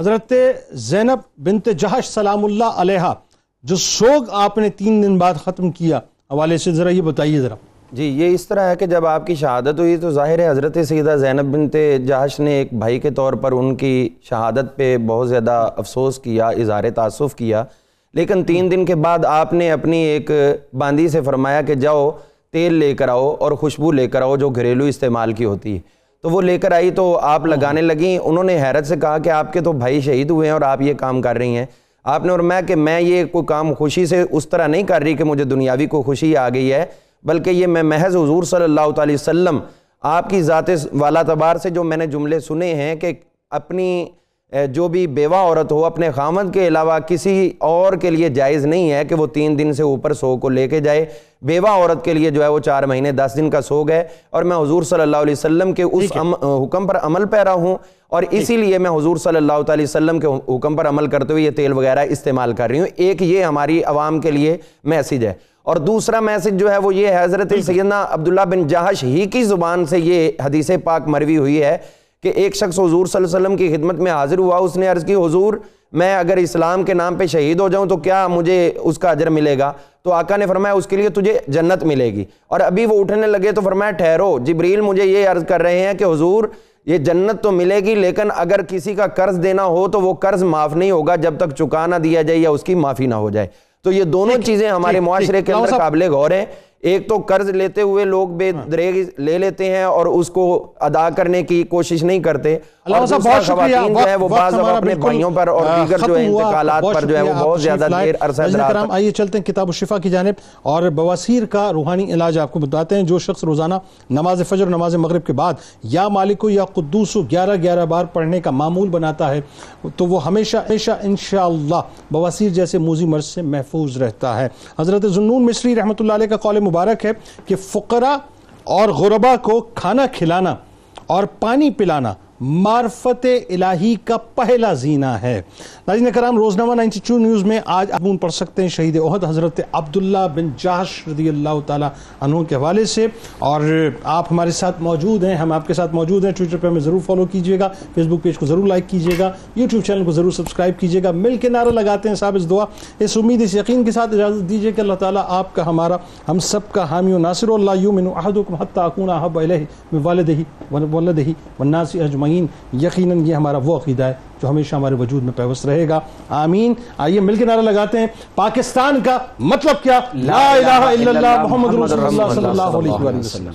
حضرت زینب بنت جہش سلام اللہ علیہ جو سوگ آپ نے تین دن بعد ختم کیا۔ حوالے سے ذرا یہ بتائیے ذرا۔ جی یہ اس طرح ہے کہ جب آپ کی شہادت ہوئی تو ظاہر ہے حضرت سیدہ زینب بنت جہش نے ایک بھائی کے طور پر ان کی شہادت پہ بہت زیادہ افسوس کیا، اظہار تعصف کیا۔ لیکن تین دن کے بعد آپ نے اپنی ایک باندی سے فرمایا کہ جاؤ، تیل لے کر آؤ اور خوشبو لے کر آؤ جو گھریلو استعمال کی ہوتی ہے۔ تو وہ لے کر آئی تو آپ لگانے لگیں۔ انہوں نے حیرت سے کہا کہ آپ کے تو بھائی شہید ہوئے ہیں اور آپ یہ کام کر رہی ہیں۔ آپ نے اور میں کہ میں یہ کوئی کام خوشی سے اس طرح نہیں کر رہی کہ مجھے دنیاوی کو خوشی آ گئی ہے بلکہ یہ میں محض حضور صلی اللہ تعالی وسلم آپ کی ذات والا تبار سے جو میں نے جملے سنے ہیں کہ اپنی جو بھی بیوہ عورت ہو اپنے خامد کے علاوہ کسی اور کے لیے جائز نہیں ہے کہ وہ تین دن سے اوپر سو کو لے کے جائے۔ بیوہ عورت کے لیے جو ہے وہ چار مہینے دس دن کا سوگ ہے۔ اور میں حضور صلی اللہ علیہ وسلم کے اس حکم پر عمل پیرا ہوں۔ اور اسی لیے میں حضور صلی اللہ تعالی وسلم کے حکم پر عمل کرتے ہوئے یہ تیل وغیرہ استعمال کر رہی ہوں۔ ایک یہ ہماری عوام کے لیے میسیج ہے۔ اور دوسرا میسیج جو ہے وہ یہ ہے حضرت سیدنا عبداللہ بن جہش ہی کی زبان سے یہ حدیث پاک مروی ہوئی ہے۔ کہ ایک شخص حضور صلی اللہ علیہ وسلم کی خدمت میں حاضر ہوا اس نے عرض کی حضور میں اگر اسلام کے نام پہ شہید ہو جاؤں تو کیا مجھے اس کا اجر ملے گا؟ تو آقا نے فرمایا اس کے لیے تجھے جنت ملے گی۔ اور ابھی وہ اٹھنے لگے تو فرمایا ٹھہرو۔ جبریل مجھے یہ عرض کر رہے ہیں کہ حضور یہ جنت تو ملے گی لیکن اگر کسی کا قرض دینا ہو تو وہ قرض معاف نہیں ہوگا جب تک چکا نہ دیا جائے یا اس کی معافی نہ ہو جائے۔ تو یہ دونوں چیزیں ہمارے معاشرے کے اندر قابل غور ہیں۔ ایک تو قرض لیتے ہوئے لوگ بے دریگ لے لیتے ہیں اور اس کو ادا کرنے کی کوشش نہیں کرتے۔ اور دوسرا خواتین جو ہے وہ بعض اپنے بھائیوں پر اور دیگر جو انتقالات پر جو ہے وہ بہت زیادہ دیر عرصہ کرام آئیے چلتے ہیں کتاب الشفا کی جانب۔ اور بواسیر کا روحانی علاج آپ کو بتاتے ہیں۔ جو شخص روزانہ نماز فجر نماز مغرب کے بعد یا مالکو یا قدوسو گیارہ گیارہ بار پڑھنے کا معمول بناتا ہے تو وہ ہمیشہ ہمیشہ انشاءاللہ بواسیر جیسے موزی مرض سے محفوظ رہتا ہے۔ حضرت زنون مصری رحمۃ اللہ علیہ کا قول مبارک ہے کہ فقرہ اور غربا کو کھانا کھلانا اور پانی پلانا معرفت الہی کا پہلا زینہ ہے۔ ناظرین کرام، روزنامہ نائنٹی ٹو نیوز میں آج آپ پڑھ سکتے ہیں شہید احد حضرت عبداللہ بن جاش رضی اللہ تعالیٰ عنہ کے حوالے سے۔ اور آپ ہمارے ساتھ موجود ہیں، ہم آپ کے ساتھ موجود ہیں۔ ٹویٹر پہ ہمیں ضرور فالو کیجیے گا فیس بک پیج کو ضرور لائک کیجیے گا، یوٹیوب چینل کو ضرور سبسکرائب کیجیے گا۔ مل کے نعرہ لگاتے ہیں صاحب اس دعا۔ اس امید، اس یقین کے ساتھ اجازت دیجیے کہ اللہ تعالیٰ آپ کا، ہمارا، ہم سب کا حامی و ناصر اللہ یومن احدکم حتی اکون احب الیہ من والدہی ولدہی والناس اجمعین۔ یقیناً یہ ہمارا وہ عقیدہ ہے جو ہمیشہ ہمارے وجود میں پیوست رہے گا۔ آمین۔ آئیے مل کے نعرہ لگاتے ہیں۔ پاکستان کا مطلب کیا؟ لا الہ الا اللہ محمد رسول اللہ صلی اللہ علیہ وآلہ وسلم۔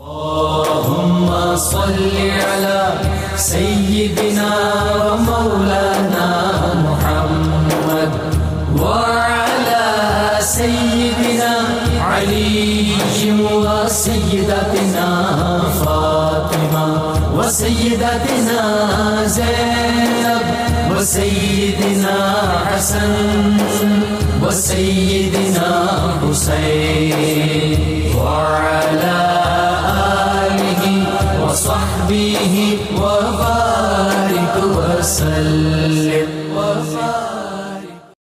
اللهم صل على سيدنا ومولانا محمد وعلى سيدنا علي وسيدتنا فاطمة وسيدتنا زينب وسيدنا حسن وسيدنا حسين وعلى آله وصحبه وبارك وسلم